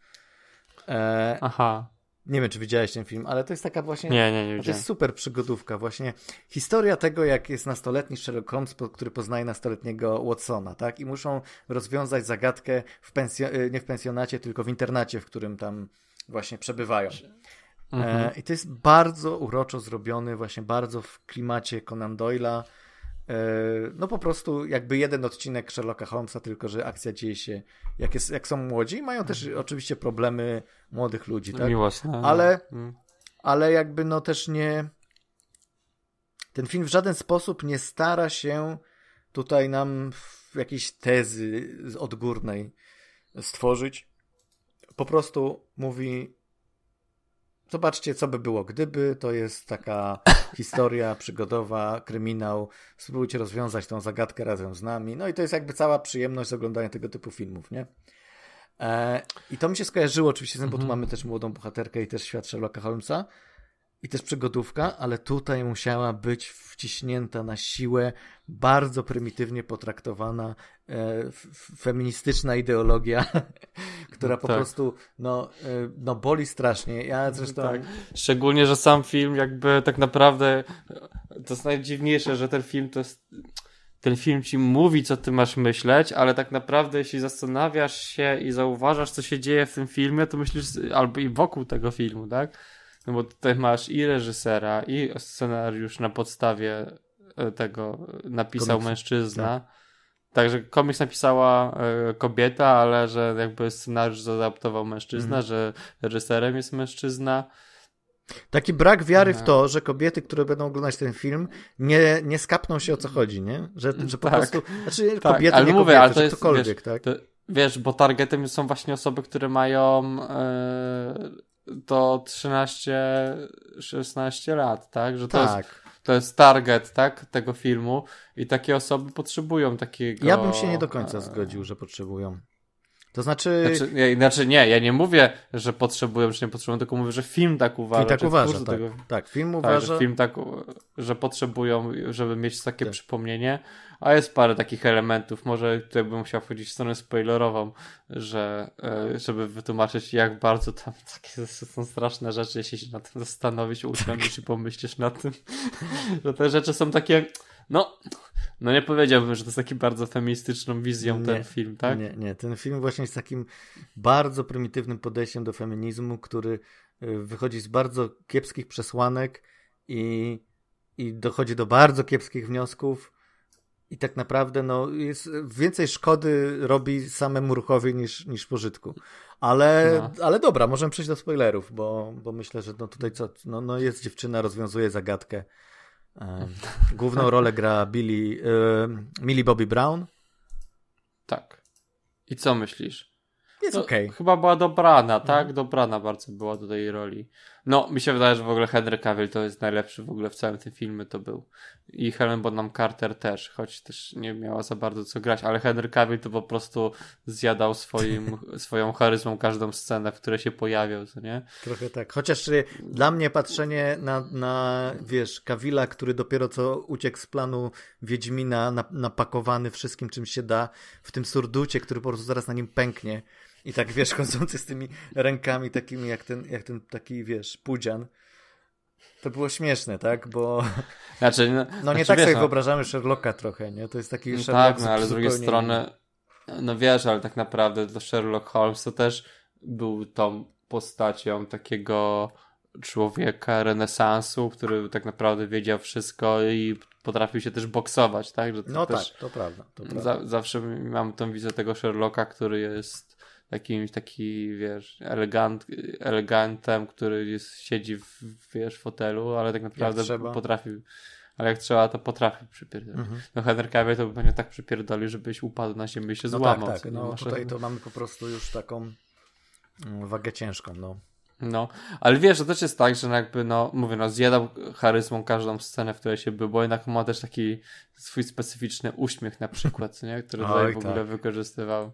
E, Aha. Nie wiem, czy widziałeś ten film, ale to jest taka właśnie. Nie, nie, nie To jest super przygodówka. Właśnie historia tego, jak jest nastoletni Sherlock Holmes, który poznaje nastoletniego Watsona, tak? I muszą rozwiązać zagadkę w pensjo- e, nie w pensjonacie, tylko w internacie, w którym tam właśnie przebywają. Mhm. E, I to jest bardzo uroczo zrobiony, właśnie bardzo w klimacie Conan Doyle'a. E, no po prostu jakby jeden odcinek Sherlocka Holmesa, tylko że akcja dzieje się jak, jest, jak są młodzi. Mają też mhm. oczywiście problemy młodych ludzi, tak? Miłosne. Ale, mhm. ale jakby no też nie... Ten film w żaden sposób nie stara się tutaj nam jakiejś tezy odgórnej stworzyć po prostu mówi zobaczcie, co by było gdyby, to jest taka historia przygodowa, kryminał, spróbujcie rozwiązać tą zagadkę razem z nami, no i to jest jakby cała przyjemność z oglądania tego typu filmów, nie? E, I to mi się skojarzyło oczywiście z tym, bo tu mhm. mamy też młodą bohaterkę i też świat Sherlocka Holmesa, i też przygodówka, ale tutaj musiała być wciśnięta na siłę, bardzo prymitywnie potraktowana e, feministyczna ideologia, która po tak. prostu no, e, no boli strasznie. Ja zresztą... Tak. Szczególnie, że sam film jakby tak naprawdę to jest najdziwniejsze, że ten film to jest ten film ci mówi, co ty masz myśleć, ale tak naprawdę, jeśli zastanawiasz się i zauważasz, co się dzieje w tym filmie, to myślisz, albo i wokół tego filmu, tak? No bo tutaj masz i reżysera, i scenariusz na podstawie e, tego napisał Komiks. mężczyzna. Tak. Także komiks napisała y, kobieta, ale że jakby scenariusz zaadaptował mężczyzna, mm. że reżyserem jest mężczyzna. Taki brak wiary w to, że kobiety, które będą oglądać ten film, nie, nie skapną się o co chodzi, nie? Że, że po tak. prostu. Znaczy, tak, kobiety, ale nie mówię, kobiety, ale to jest, ktokolwiek, wiesz, tak? To, wiesz, bo targetem są właśnie osoby, które mają yy, do 13-16 lat, tak? Że to tak. Jest, to jest target, tak, tego filmu i takie osoby potrzebują takiego... Ja bym się nie do końca zgodził, że potrzebują. To znaczy... Znaczy nie, znaczy nie, ja nie mówię, że potrzebują, czy nie potrzebują, tylko mówię, że film tak uważa. Film tak uważa, tak. Tego... tak. Film tak, uważa... Że film tak, że potrzebują, żeby mieć takie tak. przypomnienie, a jest parę takich elementów, może tutaj bym musiał wchodzić w stronę spoilerową, że e, żeby wytłumaczyć, jak bardzo tam takie są straszne rzeczy, jeśli się nad tym zastanowić, usiądziesz i pomyślisz nad tym, że te rzeczy są takie, no no nie powiedziałbym, że to jest taki bardzo feministyczną wizją nie, ten film, tak? Nie, nie. Ten film właśnie jest takim bardzo prymitywnym podejściem do feminizmu, który y, wychodzi z bardzo kiepskich przesłanek i, i dochodzi do bardzo kiepskich wniosków. I tak naprawdę no, jest, więcej szkody robi samemu ruchowi niż, niż pożytku. Ale, no. ale dobra, możemy przejść do spoilerów, bo, bo myślę, że no tutaj co, no, no jest dziewczyna, rozwiązuje zagadkę Główną rolę gra Billy, Millie Bobby Brown. Tak. I co myślisz? Jest okej. Okay. Chyba była dobrana, tak? Mhm. Dobrana bardzo była do tej roli. No, mi się wydaje, że w ogóle Henry Cavill to jest najlepszy w ogóle w całym tym filmie to był. I Helen Bonham Carter też, choć też nie miała za bardzo co grać, ale Henry Cavill to po prostu zjadał swoim, swoją charyzmą każdą scenę, w której się pojawiał, co nie? Trochę tak. Chociaż y, dla mnie patrzenie na, na wiesz, Cavilla, który dopiero co uciekł z planu Wiedźmina, napakowany wszystkim, czym się da, w tym surducie, który po prostu zaraz na nim pęknie, i tak, wiesz, chodzący z tymi rękami takimi jak ten, jak ten taki, wiesz, pudzian. To było śmieszne, tak? Bo. Znaczy, no, no nie znaczy, tak wiesz, sobie no... wyobrażamy Sherlocka trochę, nie? To jest taki no Sherlock. Tak, no ale z drugiej strony. No wiesz, ale tak naprawdę to Sherlock Holmes to też był tą postacią takiego człowieka renesansu, który tak naprawdę wiedział wszystko i potrafił się też boksować, tak? Że no też tak, to prawda. To prawda. Za, zawsze mam tą wizję tego Sherlocka, który jest jakimś taki, wiesz, elegant, elegantem, który jest, siedzi w, wiesz, fotelu, ale tak naprawdę potrafi, ale jak trzeba, to potrafi przypierdolić. Mhm. No Henry Cavill to by pewnie tak przypierdolił, żebyś upadł na ziemię i się no złamał. Tak, tak. No tutaj to mamy po prostu już taką mm, wagę ciężką, no. No, ale wiesz, to też jest tak, że no jakby, no, mówię, no, zjadał charyzmą każdą scenę, w której się był, bo jednak ma też taki swój specyficzny uśmiech na przykład, nie? który tutaj Oj, w ogóle tak. wykorzystywał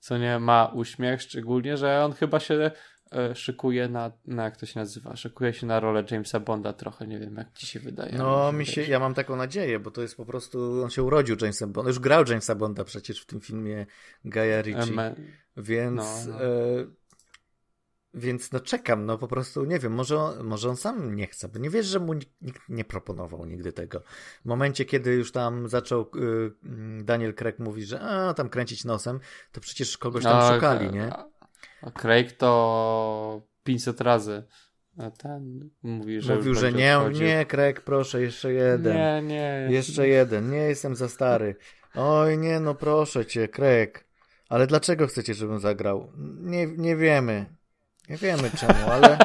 co nie ma uśmiech, szczególnie, że on chyba się e, szykuje na, na, jak to się nazywa, szykuje się na rolę Jamesa Bonda trochę, nie wiem, jak ci się wydaje. No, mi się, ja mam taką nadzieję, bo to jest po prostu, on się urodził Jamesem Bonda, już grał Jamesa Bonda przecież w tym filmie Gaia Ritchie, więc... No, no. E, więc no czekam, no po prostu nie wiem, może on, może on sam nie chce, bo nie wiesz, że mu nikt nie proponował nigdy tego. W momencie, kiedy już tam zaczął y, Daniel Craig mówić, że a, tam kręcić nosem, to przecież kogoś tam no, szukali, nie? A Craig to 500 razy ten mówi, że Mówił, że nie, nie, Craig, proszę, jeszcze jeden. Nie, nie. Jeszcze jeden, nie jestem za stary. Oj, nie, no proszę cię, Craig. Ale dlaczego chcecie, żebym zagrał? Nie, nie wiemy. Nie wiemy czemu, ale.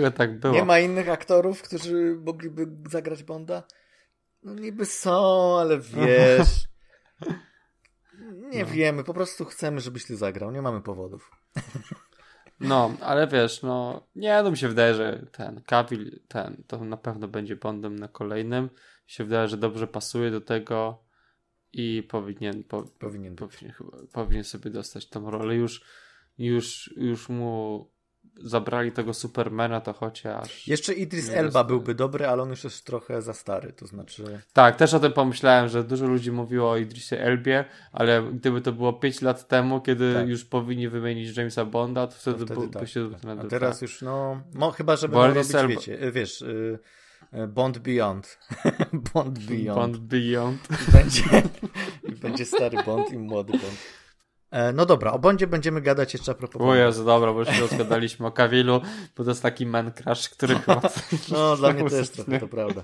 tak było. Nie ma innych aktorów, którzy mogliby zagrać Bonda? No niby są, ale wiesz. Nie no. wiemy, po prostu chcemy, żebyś ty zagrał. Nie mamy powodów. No, ale wiesz, no nie, no mi się wydaje, że ten Cavill, ten, to na pewno będzie Bondem na kolejnym. Mi się wydaje, że dobrze pasuje do tego i powinien, po, powinien, powinien, chyba, powinien sobie dostać tą rolę już już, już mu zabrali tego Supermana, to chociaż... Jeszcze Idris Elba byłby dobry, ale on już jest trochę za stary, to znaczy... Tak, też o tym pomyślałem, że dużo ludzi mówiło o Idrisie Elbie, ale gdyby to było 5 lat temu, kiedy tak. już powinni wymienić Jamesa Bonda, to wtedy, to wtedy by, tak, się... Tak. A teraz tak. już, no, no chyba, żeby robić, Elba... wiecie, wiesz... Y Bond Beyond. Bond Beyond. Bond Beyond. Będzie, będzie stary Bond i młody Bond. E, no dobra, o Bondzie będziemy gadać jeszcze a propos. O Jezu, dobra, bo już się rozgadaliśmy o Kawilu, bo to jest taki man crush, który chyba... No, dla mnie też trochę, to prawda.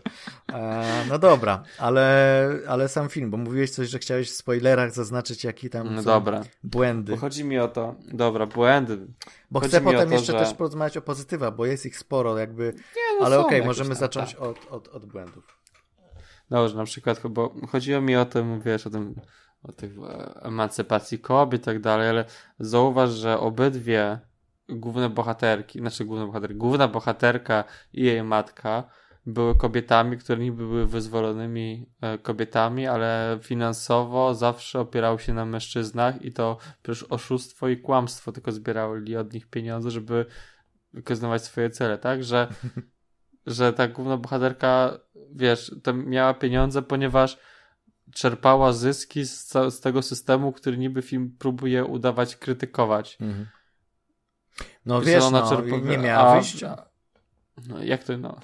E, no dobra, ale, ale sam film, bo mówiłeś coś, że chciałeś w spoilerach zaznaczyć, jaki tam no dobra. błędy. Bo chodzi mi o to, dobra, błędy. Bo chodzi chcę potem to, jeszcze że... też porozmawiać o pozytywach, bo jest ich sporo jakby, Nie, no ale okej, okay, możemy tam, zacząć tak. od, od, od błędów. Dobrze, na przykład, bo chodziło mi o tym, wiesz, o tym o tych e, emancypacji kobiet i tak dalej, ale zauważ, że obydwie główne bohaterki, znaczy główne bohaterki, główna bohaterka i jej matka były kobietami, które niby były wyzwolonymi e, kobietami, ale finansowo zawsze opierały się na mężczyznach i to przecież oszustwo i kłamstwo tylko zbierali od nich pieniądze, żeby wykonywać swoje cele, tak? Że, że ta główna bohaterka, wiesz, to miała pieniądze, ponieważ czerpała zyski z, z tego systemu, który niby film próbuje udawać krytykować. Mhm. No I wiesz, ona no, czerpa... nie miała wyjścia. No, jak to, no...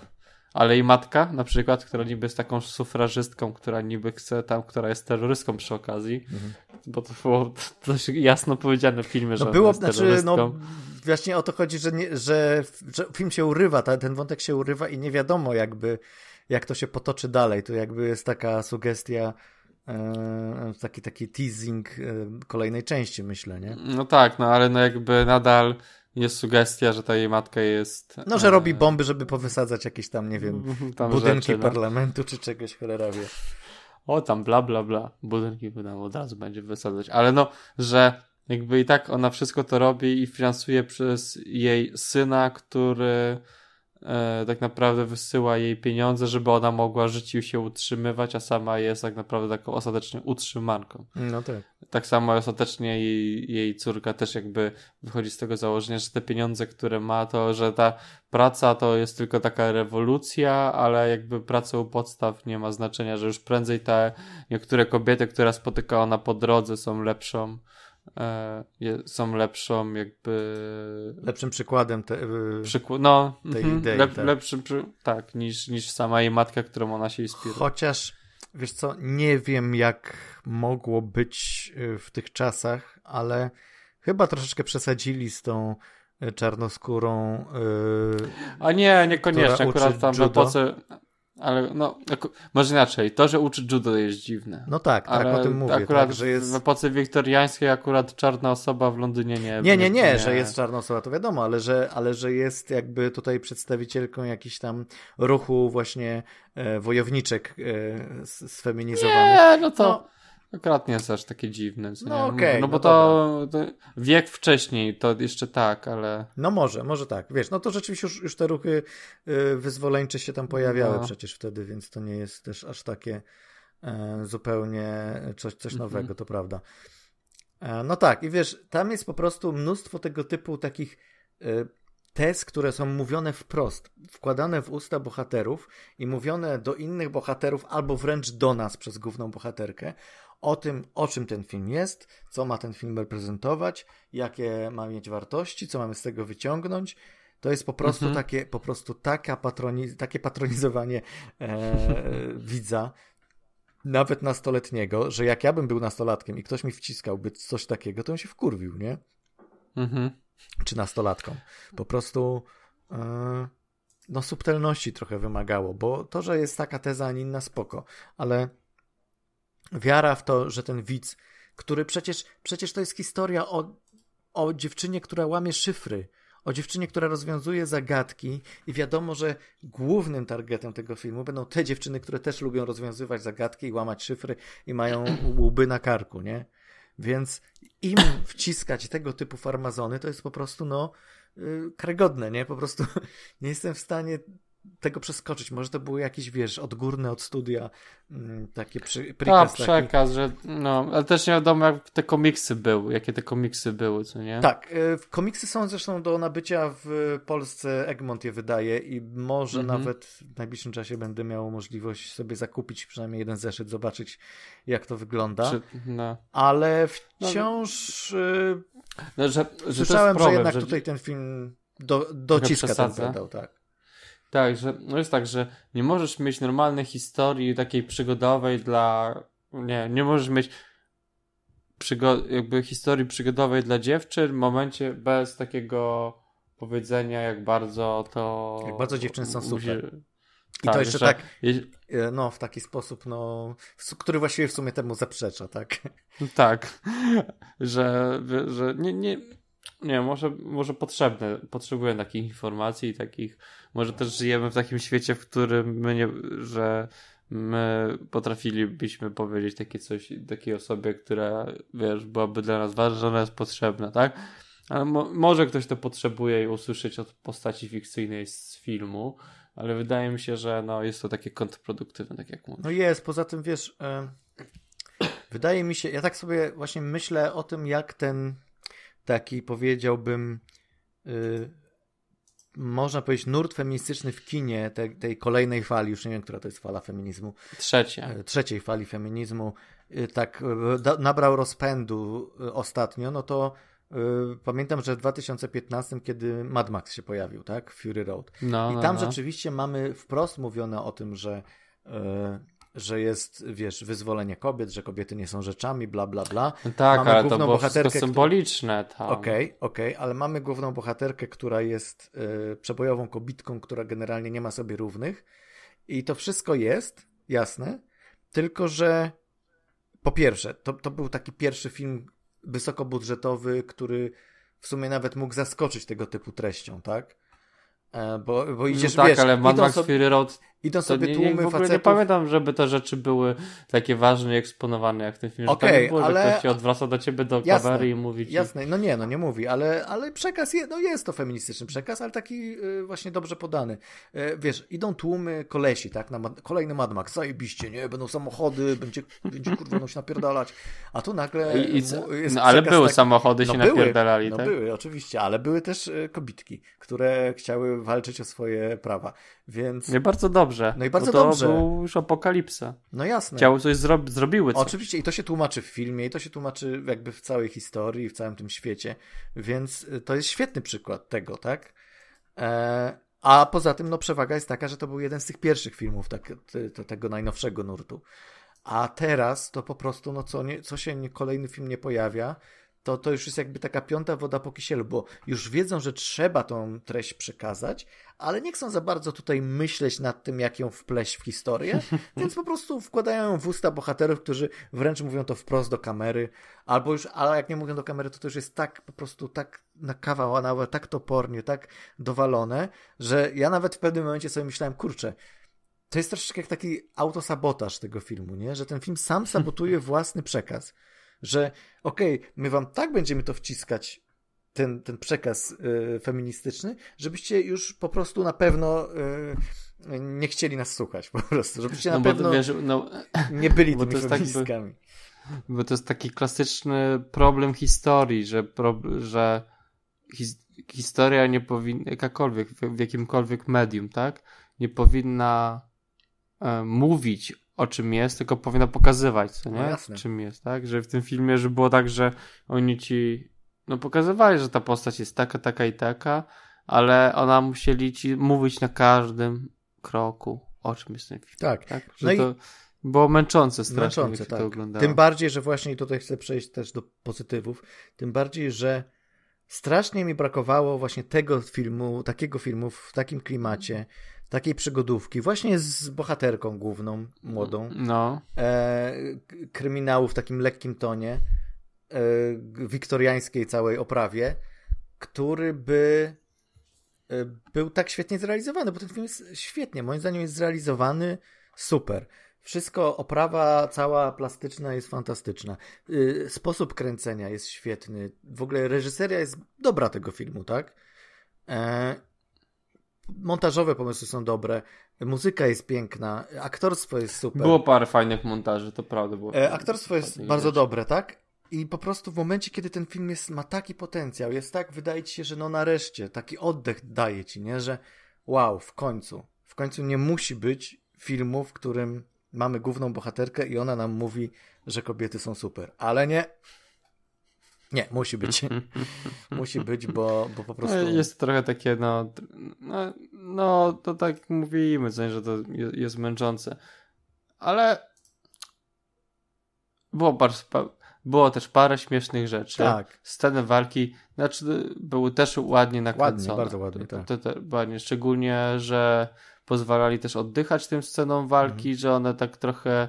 Ale i matka, na przykład, która niby jest taką sufrażystką, która niby chce tam, która jest terrorystką przy okazji, mhm. bo to było dość jasno powiedziane w filmie, no że było, jest znaczy, no, właśnie o to chodzi, że, nie, że, że film się urywa, ta, ten wątek się urywa i nie wiadomo jakby, jak to się potoczy dalej. To jakby jest taka sugestia taki, taki teasing e, kolejnej części, myślę, nie? No tak, no ale no jakby nadal jest sugestia, że ta jej matka jest... No, że e... robi bomby, żeby powysadzać jakieś tam, nie wiem, tam budynki rzeczy, no. parlamentu czy czegoś, cholera wie. O, tam bla, bla, bla. Budynki tam od razu będzie wysadzać. Ale no, że jakby i tak ona wszystko to robi i finansuje przez jej syna, który e, tak naprawdę wysyła jej pieniądze, żeby ona mogła żyć i się utrzymywać, a sama jest tak naprawdę taką ostatecznie utrzymanką. No tak. Tak samo ostatecznie jej, jej córka też jakby wychodzi z tego założenia, że te pieniądze, które ma, to że ta praca to jest tylko taka rewolucja, ale jakby praca u podstaw nie ma znaczenia, że już prędzej te niektóre kobiety, które spotyka ona po drodze są lepszą E, są lepszą jakby... Lepszym przykładem te, Przykł no, tej mm, idei. Lep, tak. Lepszym, tak, niż, niż sama jej matka, którą ona się inspiruje. Chociaż, wiesz co, nie wiem jak mogło być y, w tych czasach, ale chyba troszeczkę przesadzili z tą y, czarnoskórą. Yy, A nie, niekoniecznie. Akurat tam judo. w epoce. Ale no, może inaczej. To, że uczy judo jest dziwne. No tak, tak, o tym mówię. Akurat tak, że jest... w epoce wiktoriańskiej akurat czarna osoba w Londynie nie... Nie, nie, nie, nie, że jest czarna osoba, to wiadomo, ale że, ale że jest jakby tutaj przedstawicielką jakiś tam ruchu właśnie e, wojowniczek e, sfeminizowanych. Nie, no to... No, Akurat nie jest aż takie dziwne. No okej. Okay, no bo no to, to, wiek wcześniej to jeszcze tak, ale... No może, może tak. Wiesz, no to rzeczywiście już, już te ruchy y, wyzwoleńcze się tam pojawiały no. przecież wtedy, więc to nie jest też aż takie e, zupełnie coś, coś mhm. nowego, to prawda. E, no tak, i wiesz, tam jest po prostu mnóstwo tego typu takich e, tez, które są mówione wprost, wkładane w usta bohaterów i mówione do innych bohaterów albo wręcz do nas przez główną bohaterkę o tym, o czym ten film jest, co ma ten film reprezentować, jakie ma mieć wartości, co mamy z tego wyciągnąć. To jest po prostu mhm. takie, po prostu taka patroni, takie patronizowanie e, widza, nawet nastoletniego, że jak ja bym był nastolatkiem i ktoś mi wciskałby coś takiego, to on się wkurwił, nie? Mhm. Czy nastolatką. Po prostu e, no subtelności trochę wymagało, bo to, że jest taka teza, a nie inna, spoko, ale wiara w to, że ten widz, który przecież, przecież to jest historia o, o dziewczynie, która łamie szyfry, o dziewczynie, która rozwiązuje zagadki i wiadomo, że głównym targetem tego filmu będą te dziewczyny, które też lubią rozwiązywać zagadki i łamać szyfry i mają łby na karku, nie? Więc im wciskać tego typu farmazony to jest po prostu, no, yy, karygodne, nie? Po prostu nie jestem w stanie tego przeskoczyć. Może to były jakieś, wiesz, odgórne od studia mm, takie przy, przekaz. A, przekaz, taki. że no, ale też nie wiadomo jak te komiksy były, jakie te komiksy były, co nie? Tak, y, komiksy są zresztą do nabycia w Polsce, Egmont je wydaje i może mhm. nawet w najbliższym czasie będę miał możliwość sobie zakupić przynajmniej jeden zeszyt, zobaczyć jak to wygląda. Czy, no. Ale no, wciąż no, no, że, że słyszałem, problem, że jednak że... tutaj ten film do, dociska ten pedał, tak. Tak, że no jest tak, że nie możesz mieć normalnej historii takiej przygodowej dla. Nie, nie możesz mieć przygo- jakby historii przygodowej dla dziewczyn w momencie bez takiego powiedzenia, jak bardzo to. Jak bardzo dziewczyny są super. I tak, to jeszcze, tak, e, no, w taki sposób, no, który właściwie w sumie temu zaprzecza, tak? Tak, że, że nie, nie, nie, może, może potrzebne, potrzebuję takich informacji i takich, może też żyjemy w takim świecie, w którym my nie, że my potrafilibyśmy powiedzieć takie coś takiej osobie, która, wiesz, byłaby dla nas ważna, że ona jest potrzebna, tak? Ale mo może ktoś to potrzebuje i usłyszeć od postaci fikcyjnej z filmu, ale wydaje mi się, że no, jest to takie kontrproduktywne, tak jak mówisz. No jest, poza tym wiesz, yy, wydaje mi się, ja tak sobie właśnie myślę o tym, jak ten taki powiedziałbym yy, można powiedzieć, nurt feministyczny w kinie tej, tej, kolejnej fali, już nie wiem, która to jest fala feminizmu. Trzecia. E, trzeciej fali feminizmu, y, tak e, nabrał rozpędu e, ostatnio, no to pamiętam, że w 2015, kiedy Mad Max się pojawił, tak? Fury Road. No, I tam no, no. rzeczywiście mamy wprost mówione o tym, że że jest, wiesz, wyzwolenie kobiet, że kobiety nie są rzeczami, bla, bla, bla. Tak, mamy ale główną to było bohaterkę, symboliczne. Okej, okej, okay, okay, ale mamy główną bohaterkę, która jest y, przebojową kobitką, która generalnie nie ma sobie równych i to wszystko jest, jasne, tylko że po pierwsze, to, to był taki pierwszy film wysokobudżetowy, który w sumie nawet mógł zaskoczyć tego typu treścią, tak? E, bo, bo idziesz, no tak, wiesz, ale Mad Max sobie, Fury Road idą sobie tłumy nie, w ogóle nie pamiętam, żeby te rzeczy były takie ważne i eksponowane jak ten film. Okej, okay, ale... ktoś się odwraca do ciebie do jasne, kamery i mówi ci... Jasne, no nie, no nie mówi, ale, ale przekaz je, no jest to feministyczny przekaz, ale taki y, właśnie dobrze podany. Y, wiesz, idą tłumy kolesi, tak, na kolejny Mad Max, zajebiście, nie, będą samochody, będzie, będzie kurwa się napierdalać, a tu nagle I, i No ale były samochody, no, się były, napierdalali, no tak? były, oczywiście, ale były też y, kobitki, które chciały walczyć o swoje prawa. Więc... I bardzo dobrze. No i bardzo to dobrze. był już apokalipsa. No jasne. Chciały coś zro zrobiły. Coś. Oczywiście i to się tłumaczy w filmie, i to się tłumaczy jakby w całej historii, w całym tym świecie. Więc y, to jest świetny przykład tego, tak? E a poza tym, no przewaga jest taka, że to był jeden z tych pierwszych filmów tak, te, tego najnowszego nurtu. A teraz to po prostu, no co, nie, co się nie, kolejny film nie pojawia, to, to już jest jakby taka piąta woda po kisielu, bo już wiedzą, że trzeba tą treść przekazać, ale nie chcą za bardzo tutaj myśleć nad tym, jak ją wpleść w historię, więc po prostu wkładają ją w usta bohaterów, którzy wręcz mówią to wprost do kamery, albo już, ale jak nie mówią do kamery, to to już jest tak po prostu tak na kawał, nawet tak topornie, tak dowalone, że ja nawet w pewnym momencie sobie myślałem, kurczę, to jest troszeczkę jak taki autosabotaż tego filmu, nie? Że ten film sam sabotuje własny przekaz że okej, okay, my wam tak będziemy to wciskać, ten, ten przekaz y, feministyczny, żebyście już po prostu na pewno y, nie chcieli nas słuchać, po prostu, żebyście na no pewno wiesz, no, nie byli tymi feministkami. Tak, bo to jest taki klasyczny problem historii, że, pro, że his, historia nie powinna, jakakolwiek, w, w jakimkolwiek medium, tak, nie powinna e, mówić o czym jest, tylko powinna pokazywać, co nie? No czym jest, tak? Że w tym filmie, że było tak, że oni ci no pokazywali, że ta postać jest taka, taka i taka, ale ona musieli ci mówić na każdym kroku, o czym jest ten film. Tak. tak? Że no to i... było męczące strasznie, męczące, tak. to oglądało. Tym bardziej, że właśnie i tutaj chcę przejść też do pozytywów, tym bardziej, że strasznie mi brakowało właśnie tego filmu, takiego filmu w takim klimacie, takiej przygodówki, właśnie z bohaterką główną, młodą. No. E, kryminału w takim lekkim tonie, e, wiktoriańskiej całej oprawie, który by e, był tak świetnie zrealizowany, bo ten film jest świetnie, moim zdaniem jest zrealizowany super. Wszystko, oprawa cała plastyczna jest fantastyczna. E, sposób kręcenia jest świetny. W ogóle reżyseria jest dobra tego filmu, tak? Montażowe pomysły są dobre, muzyka jest piękna, aktorstwo jest super. Było parę fajnych montaży, to prawda. Było e, aktorstwo jest bardzo dobre, tak? I po prostu w momencie, kiedy ten film jest, ma taki potencjał, jest tak, wydaje ci się, że no nareszcie, taki oddech daje ci, nie? Że wow, w końcu. W końcu nie musi być filmu, w którym mamy główną bohaterkę i ona nam mówi, że kobiety są super. Ale nie, nie, musi być. musi być, bo, bo po prostu. No, jest trochę takie, no, no, no to tak mówimy, że to jest męczące. Ale było bardzo, było też parę śmiesznych rzeczy. Tak. Sceny walki, znaczy były też ładnie nakręcone. Ładnie, bardzo ładnie, tak. To, to, to, ładnie, szczególnie, że pozwalali też oddychać tym scenom walki, mhm. że one tak trochę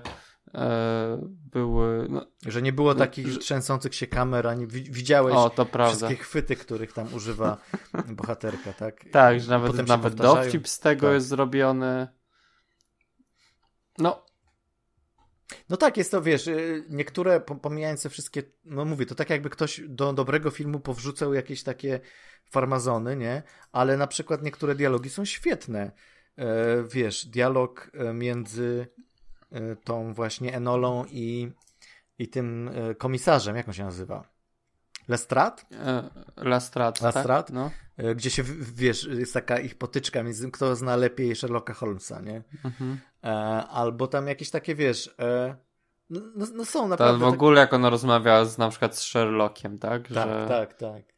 były... No, że nie było takich że... trzęsących się kamer, ani widziałeś o, wszystkie chwyty, których tam używa bohaterka, tak? Tak, że nawet, nawet dowcip z tego tak. jest zrobiony. No, no tak, jest to, wiesz, y, niektóre, pomijając te wszystkie, no mówię, to tak jakby ktoś do dobrego filmu powrzucał jakieś takie farmazony, nie? Ale na przykład niektóre dialogi są świetne. E, wiesz, dialog e, między e, tą właśnie Enolą i, i tym komisarzem, jak on się nazywa? Lestrat? Lestrat, Lestrat? Tak? No. Gdzie się, wiesz, jest taka ich potyczka między kto zna lepiej Sherlocka Holmesa, nie? Mhm. Albo tam jakieś takie, wiesz, no, no, no są naprawdę... To w ogóle jak ona rozmawia z, na przykład z Sherlockiem, tak? Tak, że... tak, tak.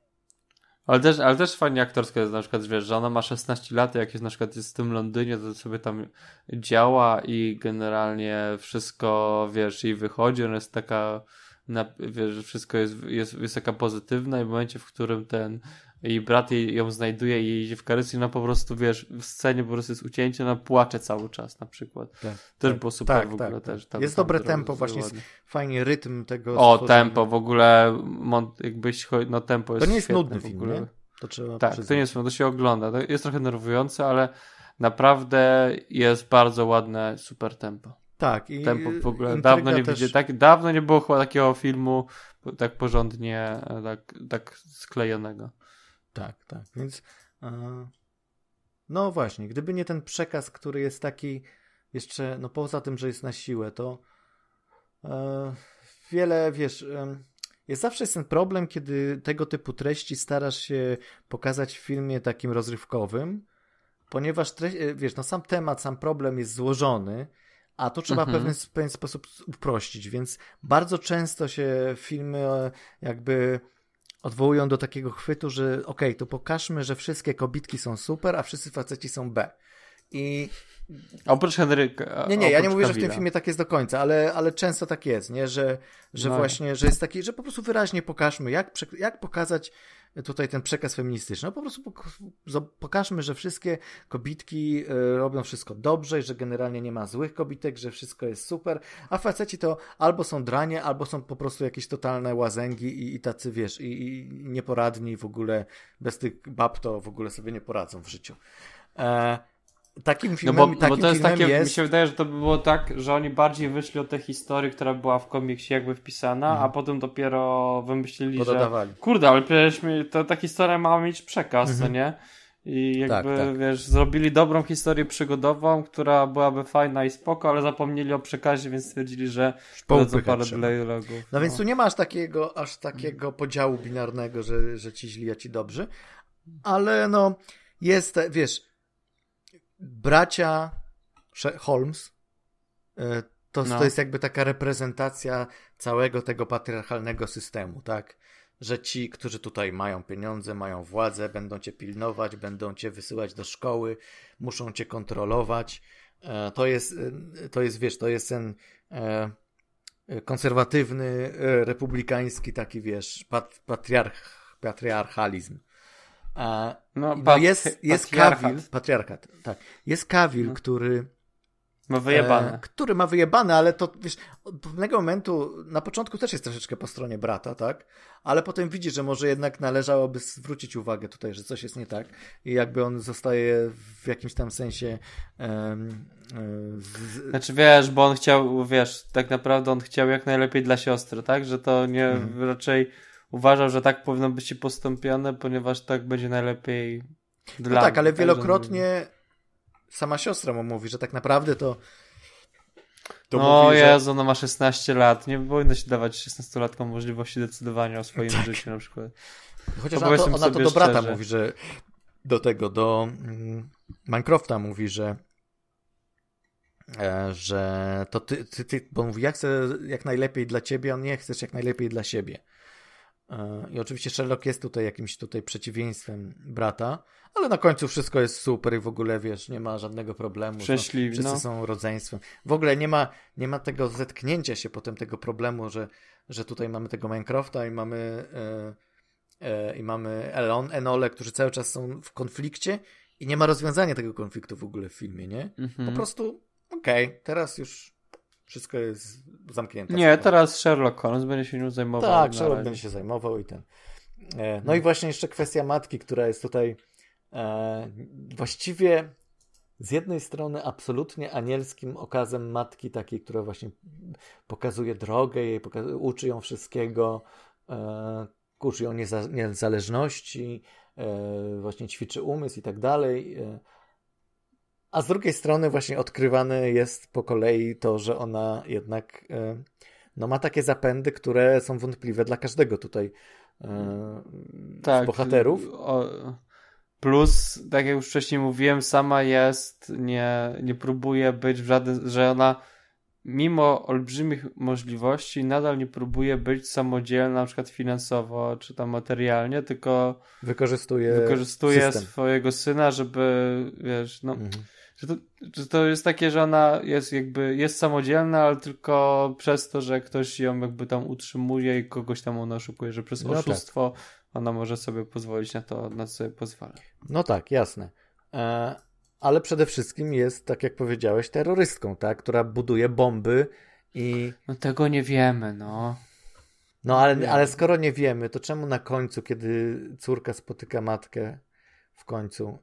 Ale też, ale też fajnie aktorsko jest na przykład, wiesz, że ona ma 16 lat, jak jest na przykład jest w tym Londynie, to sobie tam działa i generalnie wszystko, wiesz, i wychodzi, ona jest taka, na, wiesz, wszystko jest, jest, jest taka pozytywna i w momencie, w którym ten jej brat jej, ją znajduje i jedzie w karycy, no po prostu, wiesz, w scenie po prostu jest ucięcie, ona płacze cały czas na przykład. Tak, też tak, było super tak, w ogóle. Tak, też, tam, jest tam dobre tempo, właśnie jest fajnie rytm tego. O, stworzenia. tempo, w ogóle jakbyś, no tempo jest To nie jest nudny film, nie? To trzeba tak, przyznać. to nie jest film, to się ogląda. To jest trochę nerwujące, ale naprawdę jest bardzo ładne, super tempo. Tak. I tempo w ogóle dawno nie też... tak, dawno nie było chyba takiego filmu tak porządnie, tak, tak sklejonego. Tak, tak. Więc e, no właśnie, gdyby nie ten przekaz, który jest taki jeszcze, no poza tym, że jest na siłę, to e, wiele, wiesz, jest zawsze jest ten problem, kiedy tego typu treści starasz się pokazać w filmie takim rozrywkowym, ponieważ, treść, wiesz, no sam temat, sam problem jest złożony, a to trzeba mhm. w pewien, pewien sposób uprościć, więc bardzo często się filmy e, jakby odwołują do takiego chwytu, że okej, okay, to pokażmy, że wszystkie kobitki są super, a wszyscy faceci są B. I Oprócz Henryka. Nie, nie, ja nie mówię, że w tym filmie tak jest do końca, ale, ale często tak jest, nie? Że, że no. właśnie, że jest taki, że po prostu wyraźnie pokażmy, jak, jak pokazać tutaj ten przekaz feministyczny. No po prostu pokażmy, że wszystkie kobitki e, robią wszystko dobrze że generalnie nie ma złych kobitek, że wszystko jest super, a faceci to albo są dranie, albo są po prostu jakieś totalne łazęgi i, i tacy, wiesz, i, i nieporadni w ogóle, bez tych bab to w ogóle sobie nie poradzą w życiu. E, takim filmem, no bo, takim bo to jest takie, jest... mi się wydaje, że to by było tak, że oni bardziej wyszli od tej historii, która była w komiksie jakby wpisana, mhm. a potem dopiero wymyślili, że kurde, ale przecież to, ta historia ma mieć przekaz, mhm. nie? I jakby, tak, tak. wiesz, zrobili dobrą historię przygodową, która byłaby fajna i spoko, ale zapomnieli o przekazie, więc stwierdzili, że dodadzą parę dialogów. No, no więc tu nie ma aż takiego, aż takiego podziału binarnego, że, że ci źli, a ci dobrzy, ale no jest, wiesz, bracia Holmes e, to, no. to jest jakby taka reprezentacja całego tego patriarchalnego systemu, tak? Że ci, którzy tutaj mają pieniądze, mają władzę, będą cię pilnować, będą cię wysyłać do szkoły, muszą cię kontrolować. E, to jest, e, to jest wiesz, to jest ten konserwatywny, republikański taki, wiesz, patriarch, patriarchalizm. A, no, no jest, jest Kawil, patriarchat, tak. Jest Kawil, no. który ma wyjebane. E, który ma wyjebane, ale to wiesz, od pewnego momentu, na początku też jest troszeczkę po stronie brata, tak? Ale potem widzi, że może jednak należałoby zwrócić uwagę tutaj, że coś jest nie tak i jakby on zostaje w jakimś tam sensie um, z... Znaczy wiesz, bo on chciał, wiesz, tak naprawdę on chciał jak najlepiej dla siostry, tak? Że to nie mhm. raczej uważał, że tak powinno być postąpione, ponieważ tak będzie najlepiej dla No tak, ale wielokrotnie sama siostra mu mówi, że tak naprawdę to to no mówi, Jezu, że... ona ma 16 lat. Nie powinno się dawać 16-latkom możliwości decydowania o swoim tak. życiu na przykład. Chociaż ona to, ona to do brata szczerze. mówi, że do tego, do mm, Minecrafta mówi, że e, że to ty, ty, ty, bo mówi, ja chcę jak najlepiej dla ciebie, a on nie chcesz jak najlepiej dla siebie. E, I oczywiście Sherlock jest tutaj jakimś tutaj przeciwieństwem brata, ale na końcu wszystko jest super i w ogóle wiesz, nie ma żadnego problemu. Szczęśliwi, no, wszyscy no. są rodzeństwem. W ogóle nie ma, nie ma tego zetknięcia się potem tego problemu, że, że tutaj mamy tego Minecrafta i mamy e, e, i mamy Elon, Enole, którzy cały czas są w konflikcie i nie ma rozwiązania tego konfliktu w ogóle w filmie, nie? Mhm. Po prostu okej, okay, teraz już wszystko jest zamknięte. Nie, teraz Sherlock Holmes będzie się nią zajmował. Tak, Sherlock będzie się zajmował i ten. E, no i właśnie jeszcze kwestia matki, która jest tutaj e, właściwie z jednej strony absolutnie anielskim okazem matki, takiej, która właśnie pokazuje drogę, jej pokazuje, uczy ją wszystkiego, e, uczy ją nieza, niezależności, e, właśnie ćwiczy umysł i tak dalej. E, a z drugiej strony właśnie odkrywane jest po kolei to, że ona jednak e, no, ma takie zapędy, które są wątpliwe dla każdego tutaj e, tak, bohaterów. O, plus, tak jak już wcześniej mówiłem, sama jest, nie, nie próbuje być w żaden, że ona mimo olbrzymich możliwości nadal nie próbuje być samodzielna, na przykład finansowo czy tam materialnie, tylko wykorzystuje, wykorzystuje swojego syna, żeby wiesz, no mhm że to, że to jest takie, że ona jest jakby, jest samodzielna, ale tylko przez to, że ktoś ją jakby tam utrzymuje i kogoś tam ona oszukuje, że przez no tak. oszustwo tak. ona może sobie pozwolić na to, na co sobie pozwala. No tak, jasne. E, ale przede wszystkim jest, tak jak powiedziałeś, terrorystką, tak, która buduje bomby i... No tego nie wiemy, no. No ale, ale skoro nie wiemy, to czemu na końcu, kiedy córka spotyka matkę w końcu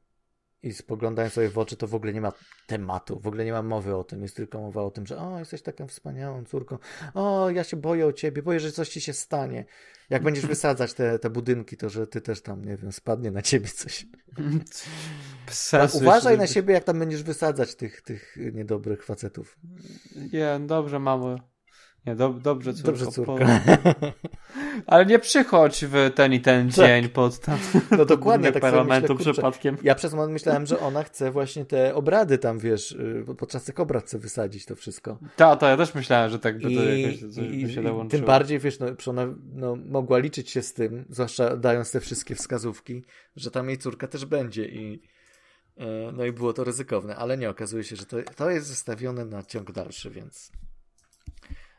i spoglądając sobie w oczy, to w ogóle nie ma tematu, w ogóle nie ma mowy o tym. Jest tylko mowa o tym, że o, jesteś taką wspaniałą córką, o, ja się boję o ciebie, boję, że coś ci się stanie. Jak będziesz wysadzać te, te budynki, to że ty też tam, nie wiem, spadnie na ciebie coś. Tak, uważaj na siebie, jak tam będziesz wysadzać tych, tych niedobrych facetów. Nie, dobrze, mamo. Nie, do, dobrze, córko. Dobrze, córko. Po... Ale nie przychodź w ten i ten tak. dzień pod tam no dokładnie, tak parlamentu myślę, przypadkiem. Ja przez moment myślałem, że ona chce właśnie te obrady tam, wiesz, y, podczas tych obrad chce wysadzić to wszystko. Tak, to ja też myślałem, że tak by to I, jakoś coś i, by się dołączyło. Tym bardziej, wiesz, no, ona no, mogła liczyć się z tym, zwłaszcza dając te wszystkie wskazówki, że tam jej córka też będzie i e, no i było to ryzykowne, ale nie, okazuje się, że to, to jest zostawione na ciąg dalszy, więc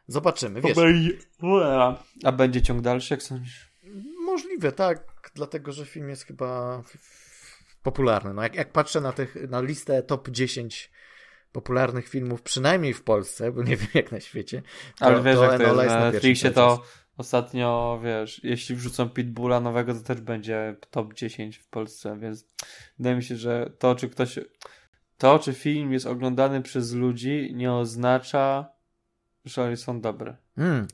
Zobaczymy, wiesz. A będzie ciąg dalszy, jak sądzisz? Możliwe, tak, dlatego, że film jest chyba popularny. No, jak, jak patrzę na, tych, na listę top 10 popularnych filmów, przynajmniej w Polsce, bo nie wiem jak na świecie. To, Ale wiesz, to jak to jest, na Netflixie to ostatnio, wiesz, jeśli wrzucą Pitbulla nowego, to też będzie top 10 w Polsce, więc wydaje mi się, że to, czy ktoś, to, czy film jest oglądany przez ludzi, nie oznacza, że one są dobre. Hmm.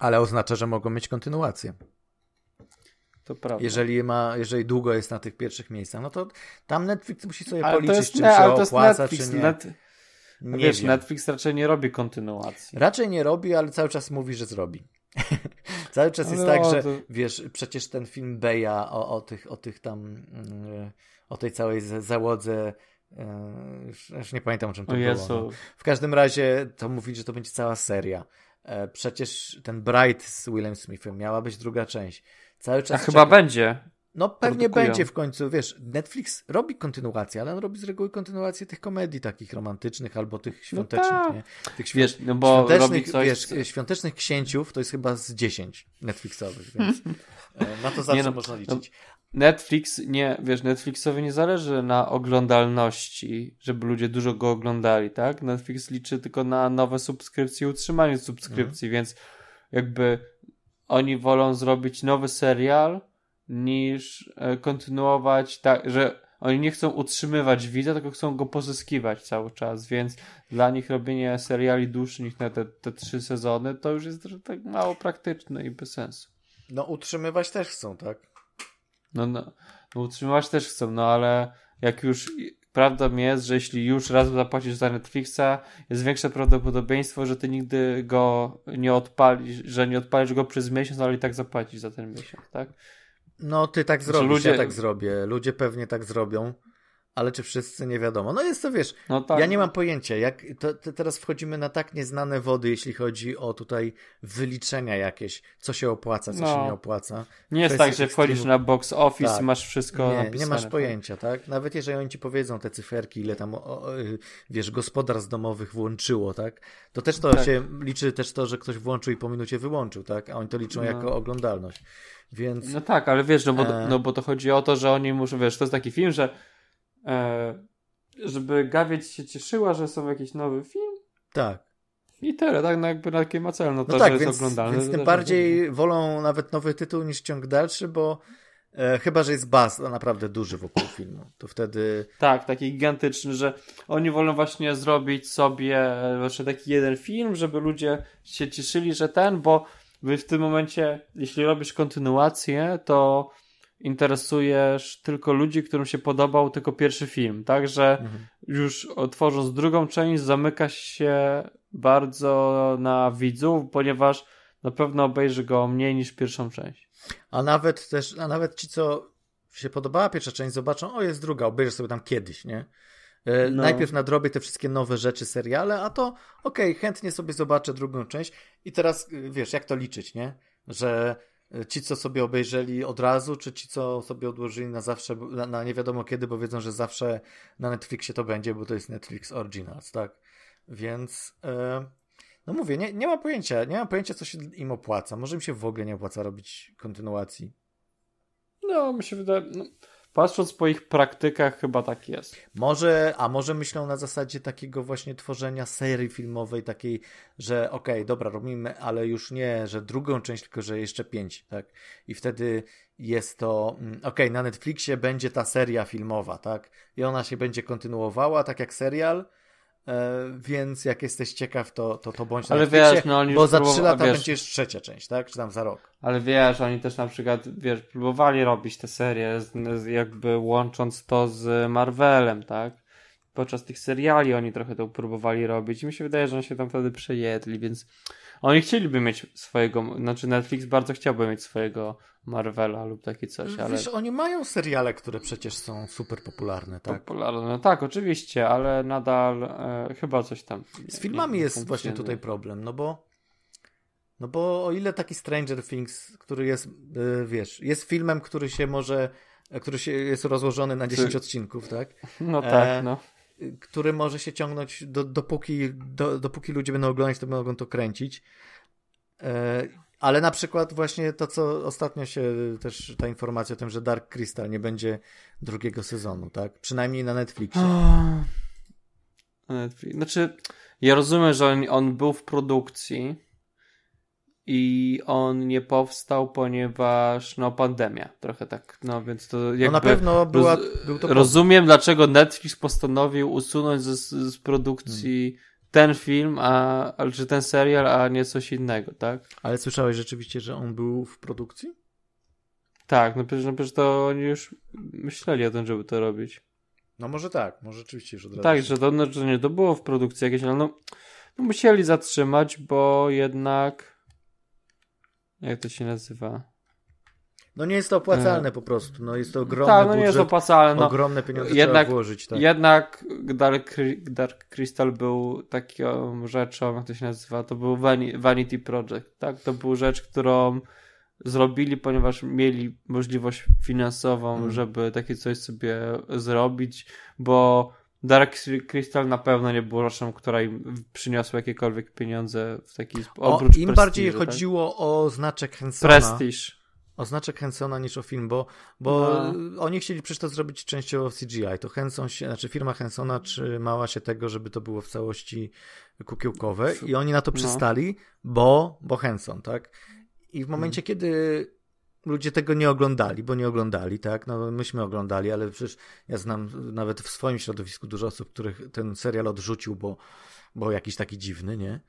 Ale oznacza, że mogą mieć kontynuację. To prawda. Jeżeli, ma, jeżeli długo jest na tych pierwszych miejscach, no to tam Netflix musi sobie ale policzyć, czy się opłaca, Netflix, czy nie. Net... nie wiesz, wiem. Netflix raczej nie robi kontynuacji. Raczej nie robi, ale cały czas mówi, że zrobi. cały czas jest no, tak, że to... wiesz, przecież ten film Beja o, o, tych, o tych tam, mm, o tej całej załodze już, już, nie pamiętam, o czym to o było. No. W każdym razie to mówi, że to będzie cała seria. E, przecież ten Bright z Willem Smithem miała być druga część. Cały czas. A chyba będzie. No pewnie produkują. będzie w końcu, wiesz, Netflix robi kontynuację, ale on robi z reguły kontynuację tych komedii takich romantycznych albo tych no świątecznych, no tak. nie? Tych świąt... wiesz, no bo świątecznych, coś... wiesz, świątecznych księciów to jest chyba z 10 Netflixowych, więc e, na to zawsze no, można liczyć. Netflix nie, wiesz, Netflixowi nie zależy na oglądalności, żeby ludzie dużo go oglądali, tak? Netflix liczy tylko na nowe subskrypcje i utrzymanie subskrypcji, mhm. więc jakby oni wolą zrobić nowy serial niż e, kontynuować tak, że oni nie chcą utrzymywać widza, tylko chcą go pozyskiwać cały czas, więc dla nich robienie seriali dłuższych na te, te trzy sezony to już jest tak mało praktyczne i bez sensu. No utrzymywać też chcą, tak? No, no, no utrzymywać też chcą, no ale jak już prawdą jest, że jeśli już raz zapłacisz za Netflixa, jest większe prawdopodobieństwo, że ty nigdy go nie odpalisz, że nie odpalisz go przez miesiąc, ale i tak zapłacisz za ten miesiąc, tak? No ty tak zrobisz, ludzie... ja tak zrobię. Ludzie pewnie tak zrobią. Ale czy wszyscy nie wiadomo. No jest to, wiesz, no tak. ja nie mam pojęcia, jak to, to teraz wchodzimy na tak nieznane wody, jeśli chodzi o tutaj wyliczenia jakieś, co się opłaca, co no. się nie opłaca. Nie jest tak, że wchodzisz na box office tak. i masz wszystko nie, napisane. Nie masz tak. pojęcia, tak? Nawet jeżeli oni ci powiedzą te cyferki, ile tam, o, o, wiesz, gospodarstw domowych włączyło, tak? To też to tak. się liczy też to, że ktoś włączył i po minucie wyłączył, tak? A oni to liczą no. jako oglądalność. Więc... No tak, ale wiesz, no bo, e... no bo to chodzi o to, że oni muszą, wiesz, to jest taki film, że żeby Gawiec się cieszyła, że są jakiś nowy film. Tak. I tyle, tak? No jakby na takiej ma cel, no to, no tak, że więc, jest oglądalny. Więc tym bardziej wolą nawet nowy tytuł niż ciąg dalszy, bo e, chyba, że jest baz naprawdę duży wokół filmu, to wtedy... Tak, taki gigantyczny, że oni wolą właśnie zrobić sobie właśnie taki jeden film, żeby ludzie się cieszyli, że ten, bo w tym momencie, jeśli robisz kontynuację, to interesujesz tylko ludzi, którym się podobał tylko pierwszy film. Także mhm. już tworząc drugą część, zamyka się bardzo na widzów, ponieważ na pewno obejrzy go mniej niż pierwszą część. A nawet też, a nawet ci, co się podobała pierwsza część, zobaczą, o jest druga, obejrzę sobie tam kiedyś, nie? E, no. Najpierw nadrobię te wszystkie nowe rzeczy, seriale, a to okej, okay, chętnie sobie zobaczę drugą część. I teraz wiesz, jak to liczyć, nie? Że ci, co sobie obejrzeli od razu, czy ci, co sobie odłożyli na zawsze, na, na nie wiadomo kiedy, bo wiedzą, że zawsze na Netflixie to będzie, bo to jest Netflix Originals, tak? Więc, e, no mówię, nie, nie mam pojęcia, nie mam pojęcia, co się im opłaca. Może im się w ogóle nie opłaca robić kontynuacji. No, mi się wydaje, no, Patrząc po ich praktykach, chyba tak jest. Może, a może myślą na zasadzie takiego właśnie tworzenia serii filmowej, takiej, że okej, okay, dobra, robimy, ale już nie, że drugą część, tylko że jeszcze pięć, tak? I wtedy jest to, mm, okej, okay, na Netflixie będzie ta seria filmowa, tak? I ona się będzie kontynuowała, tak jak serial, więc jak jesteś ciekaw, to, to, to bądź na Ale wiesz, no oni Bo za trzy lata wiesz, będzie już trzecia część, tak? Czy tam za rok. Ale wiesz, oni też na przykład, wiesz, próbowali robić te serie, z, z, jakby łącząc to z Marvelem, tak? Podczas tych seriali oni trochę to próbowali robić i mi się wydaje, że oni się tam wtedy przejedli, więc oni chcieliby mieć swojego, znaczy Netflix bardzo chciałby mieć swojego Marvela lub takie coś, ale... Wiesz, oni mają seriale, które przecież są super popularne, tak? Popularne, no tak, oczywiście, ale nadal e, chyba coś tam... Z filmami jest właśnie tutaj problem, no bo no bo o ile taki Stranger Things, który jest, e, wiesz, jest filmem, który się może, który się jest rozłożony na 10 Ty... odcinków, tak? No tak, e, no. Który może się ciągnąć do, dopóki, do, dopóki ludzie będą oglądać, to mogą to kręcić. E, ale na przykład właśnie to, co ostatnio się też ta informacja o tym, że Dark Crystal nie będzie drugiego sezonu, tak? Przynajmniej na Netflixie. Netflix. Znaczy, ja rozumiem, że on, on był w produkcji i on nie powstał, ponieważ no pandemia, trochę tak, no więc to jakby... No na pewno była, był to... Rozumiem, dlaczego Netflix postanowił usunąć z, z produkcji hmm ten film, a, czy ten serial, a nie coś innego, tak? Ale słyszałeś rzeczywiście, że on był w produkcji? Tak, no przecież, no przecież to oni już myśleli o tym, żeby to robić. No może tak, może rzeczywiście już od razu. Tak, że to, no, że nie, to było w produkcji jakieś, ale no, no musieli zatrzymać, bo jednak jak to się nazywa? No nie jest to opłacalne po prostu, no jest to ogromny Tak, no nie budżet, jest opłacalne. No, ogromne pieniądze jednak, trzeba włożyć. Tak. Jednak Dark, Dark Crystal był taką rzeczą, jak to się nazywa, to był Vanity Project, tak? To był rzecz, którą zrobili, ponieważ mieli możliwość finansową, hmm. żeby takie coś sobie zrobić, bo Dark Crystal na pewno nie było rzeczą, która im przyniosła jakiekolwiek pieniądze w taki sposób. Im bardziej tak? chodziło o znaczek Hensona. Prestiż oznaczek Hensona niż o film, bo, bo no. oni chcieli przecież to zrobić częściowo w CGI. To Henson się, znaczy firma Hensona trzymała się tego, żeby to było w całości kukiełkowe i oni na to no. przystali, bo, bo Henson, tak? I w momencie, hmm. kiedy ludzie tego nie oglądali, bo nie oglądali, tak? No myśmy oglądali, ale przecież ja znam nawet w swoim środowisku dużo osób, których ten serial odrzucił, bo, bo jakiś taki dziwny, nie?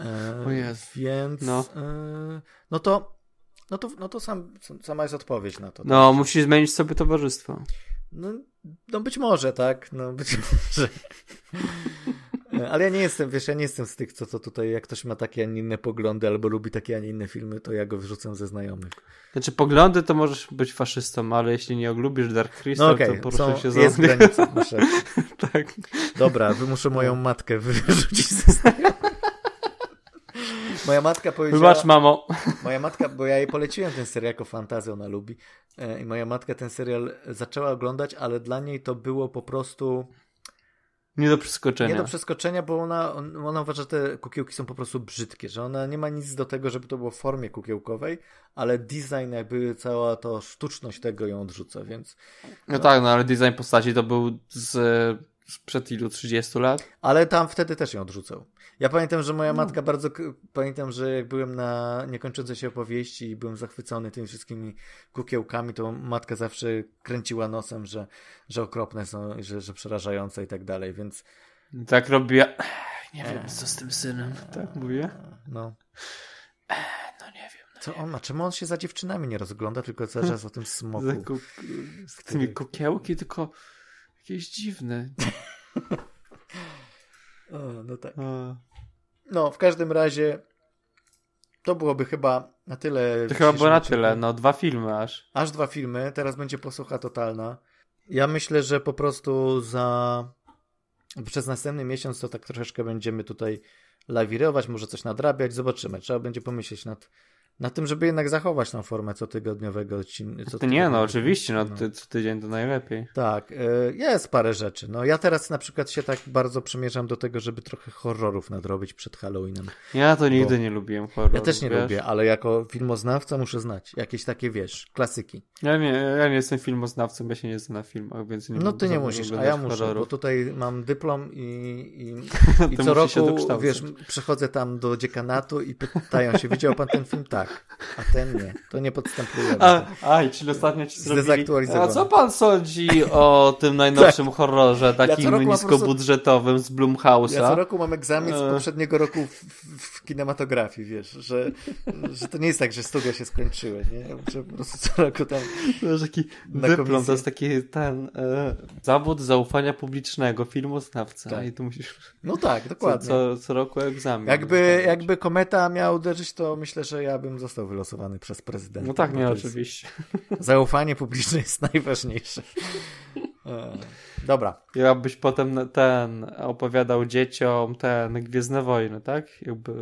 E, o jest. Więc no. E, no to no to, no to sam, sama jest odpowiedź na to. No, tak? musisz zmienić sobie towarzystwo. No, no być może, tak. No być może. Ale ja nie jestem, wiesz, ja nie jestem z tych, co, co tutaj, jak ktoś ma takie, a nie inne poglądy albo lubi takie, a nie inne filmy, to ja go wyrzucam ze znajomych. Znaczy poglądy to możesz być faszystą, ale jeśli nie lubisz Dark Crystal, no okay. to Są, się za... Jest granica, tak. Dobra, wymuszę moją matkę wyrzucić ze znajomych. Moja matka powiedziała... Wybacz, mamo. Moja matka, bo ja jej poleciłem ten serial jako fantazję, ona lubi. E, I moja matka ten serial zaczęła oglądać, ale dla niej to było po prostu... Nie do przeskoczenia. Nie do przeskoczenia, bo ona, ona uważa, że te kukiełki są po prostu brzydkie, że ona nie ma nic do tego, żeby to było w formie kukiełkowej, ale design, jakby cała to sztuczność tego ją odrzuca, więc... No, no tak, no ale design postaci to był z sprzed ilu? 30 lat? Ale tam wtedy też ją odrzucał. Ja pamiętam, że moja no. matka bardzo. Pamiętam, że jak byłem na niekończącej się opowieści i byłem zachwycony tymi wszystkimi kukiełkami, to matka zawsze kręciła nosem, że, że okropne są, że, że przerażające i tak dalej, więc. Tak robię. Nie wiem, co z tym synem. Tak mówię? No. No nie wiem. No co on ma? Czemu on się za dziewczynami nie rozgląda, tylko cały czas o tym smoku? Z tymi kukiełki, tylko jakieś dziwne. o, no tak. No, w każdym razie to byłoby chyba na tyle. To chyba było na tyle, no dwa filmy aż. Aż dwa filmy, teraz będzie posłucha totalna. Ja myślę, że po prostu za przez następny miesiąc to tak troszeczkę będziemy tutaj lawirować, może coś nadrabiać, zobaczymy. Trzeba będzie pomyśleć nad na tym, żeby jednak zachować tą formę cotygodniowego odcinka. Co nie, no oczywiście, no, no. Ty, co tydzień to najlepiej. Tak, y, jest parę rzeczy. No ja teraz na przykład się tak bardzo przymierzam do tego, żeby trochę horrorów nadrobić przed Halloweenem. Ja to nigdy nie lubiłem horrorów. Ja też nie wiesz? lubię, ale jako filmoznawca muszę znać jakieś takie, wiesz, klasyki. Ja nie, ja nie jestem filmoznawcą, ja się nie znam na filmach, więc nie No ty nie musisz, a ja muszę, horrorów. bo tutaj mam dyplom i, i, i co roku, wiesz, przychodzę tam do dziekanatu i pytają się, widział pan ten film? Tak tak, a ten nie. To nie podstępuje. A, aj, czyli ostatnio ci zrobili... A co pan sądzi o tym najnowszym tak. horrorze, takim ja niskobudżetowym z Blumhouse'a? Ja co roku mam egzamin z e. poprzedniego roku w, w, kinematografii, wiesz, że, że to nie jest tak, że studia się skończyły, nie? Że po prostu co roku tam... To jest taki dyplom, to jest taki ten e, zawód zaufania publicznego, filmoznawca tak. i tu musisz... No tak, dokładnie. Co, co, co roku egzamin. Jakby, jakby kometa miał uderzyć, to myślę, że ja bym został wylosowany przez prezydenta. No tak, nie, oczywiście. Zaufanie publiczne jest najważniejsze. E, dobra. Ja byś potem ten opowiadał dzieciom ten Gwiezdne Wojny, tak? Jakby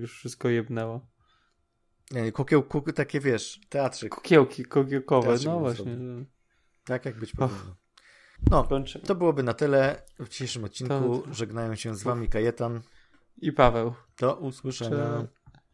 już wszystko jebnęło. Nie, kukieł, kuk, takie wiesz, teatrzyk. Kukiełki, kukiełkowe, no właśnie. Zrobił. Tak jak być powinno. No, to byłoby na tyle w dzisiejszym odcinku. To... Żegnają się z wami Kajetan i Paweł. Do usłyszenia.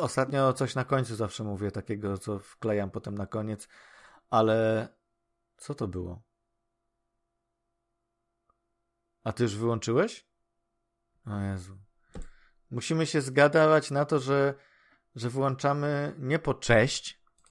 Ostatnio coś na końcu zawsze mówię, takiego, co wklejam potem na koniec, ale co to było? A ty już wyłączyłeś? O Jezu. Musimy się zgadywać na to, że, że wyłączamy nie po cześć,